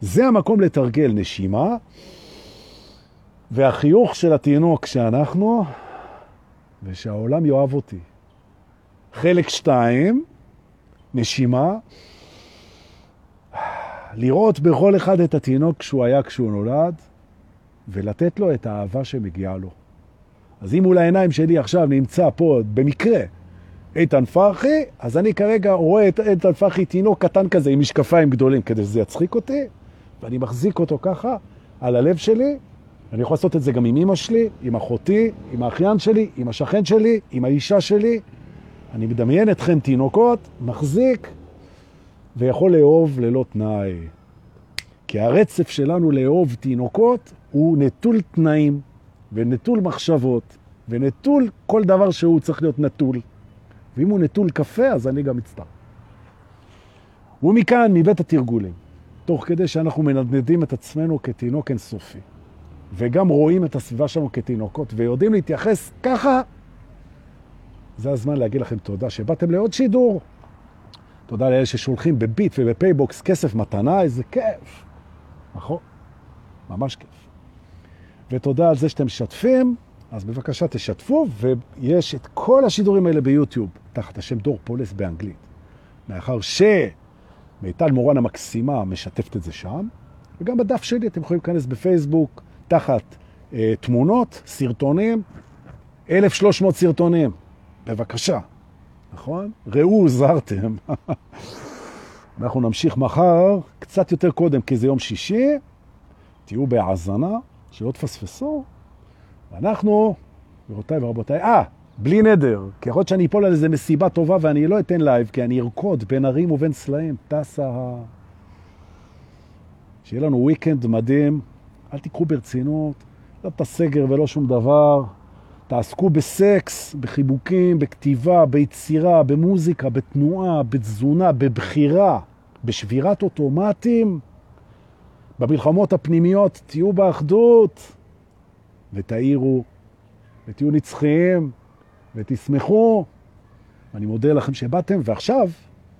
זה המקום לתרגל נשימה, והחיוך של התינוק שאנחנו, ושהעולם יאהב אותי. חלק שתיים, נשימה, לראות בכל אחד את התינוק כשהוא היה כשהוא נולד, ולתת לו את האהבה שמגיעה לו. אז אם מול העיניים שלי עכשיו נמצא פה במקרה איתן פרחי, אז אני כרגע רואה את איתן פרחי תינוק קטן כזה עם משקפיים גדולים כדי שזה יצחיק אותי, ואני מחזיק אותו ככה על הלב שלי. אני יכול לעשות את זה גם עם אמא שלי, עם אחותי, עם האחיין שלי, עם השכן שלי, עם האישה שלי. אני מדמיין אתכם תינוקות, מחזיק, ויכול לאהוב ללא תנאי. כי הרצף שלנו לאהוב תינוקות הוא נטול תנאים ונטול מחשבות ונטול כל דבר שהוא צריך להיות נטול. ואם הוא נטול קפה, אז אני גם מצטער. ומכאן, מבית התרגולים, תוך כדי שאנחנו מנדנדים את עצמנו כתינוק אינסופי, וגם רואים את הסביבה שלנו כתינוקות, ויודעים להתייחס ככה, זה הזמן להגיד לכם תודה שבאתם לעוד שידור. תודה לאלה ששולחים בביט ובפייבוקס כסף מתנה, איזה כיף. נכון? ממש כיף. ותודה על זה שאתם משתפים, אז בבקשה תשתפו, ויש את כל השידורים האלה ביוטיוב, תחת השם דור פולס באנגלית. מאחר שמיטל מורן המקסימה משתפת את זה שם, וגם בדף שלי אתם יכולים להיכנס בפייסבוק, תחת אה, תמונות, סרטונים, 1,300 סרטונים. בבקשה, נכון? ראו, הוזהרתם. אנחנו נמשיך מחר, קצת יותר קודם, כי זה יום שישי, תהיו בהאזנה, שלא תפספסו, ואנחנו, גבירותיי ורבותיי, אה, בלי נדר, כי יכול להיות שאני אפול על איזה מסיבה טובה ואני לא אתן לייב, כי אני ארקוד בין הרים ובין סלעים, טסה. שיהיה לנו וויקנד מדהים, אל תיקחו ברצינות, לא את הסגר ולא שום דבר, תעסקו בסקס, בחיבוקים, בכתיבה, ביצירה, במוזיקה, בתנועה, בתזונה, בבחירה, בשבירת אוטומטים, במלחמות הפנימיות, תהיו באחדות ותאירו ותהיו נצחיים ותשמחו. אני מודה לכם שבאתם, ועכשיו,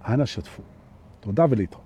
אנא שתפו. תודה ולהתראות.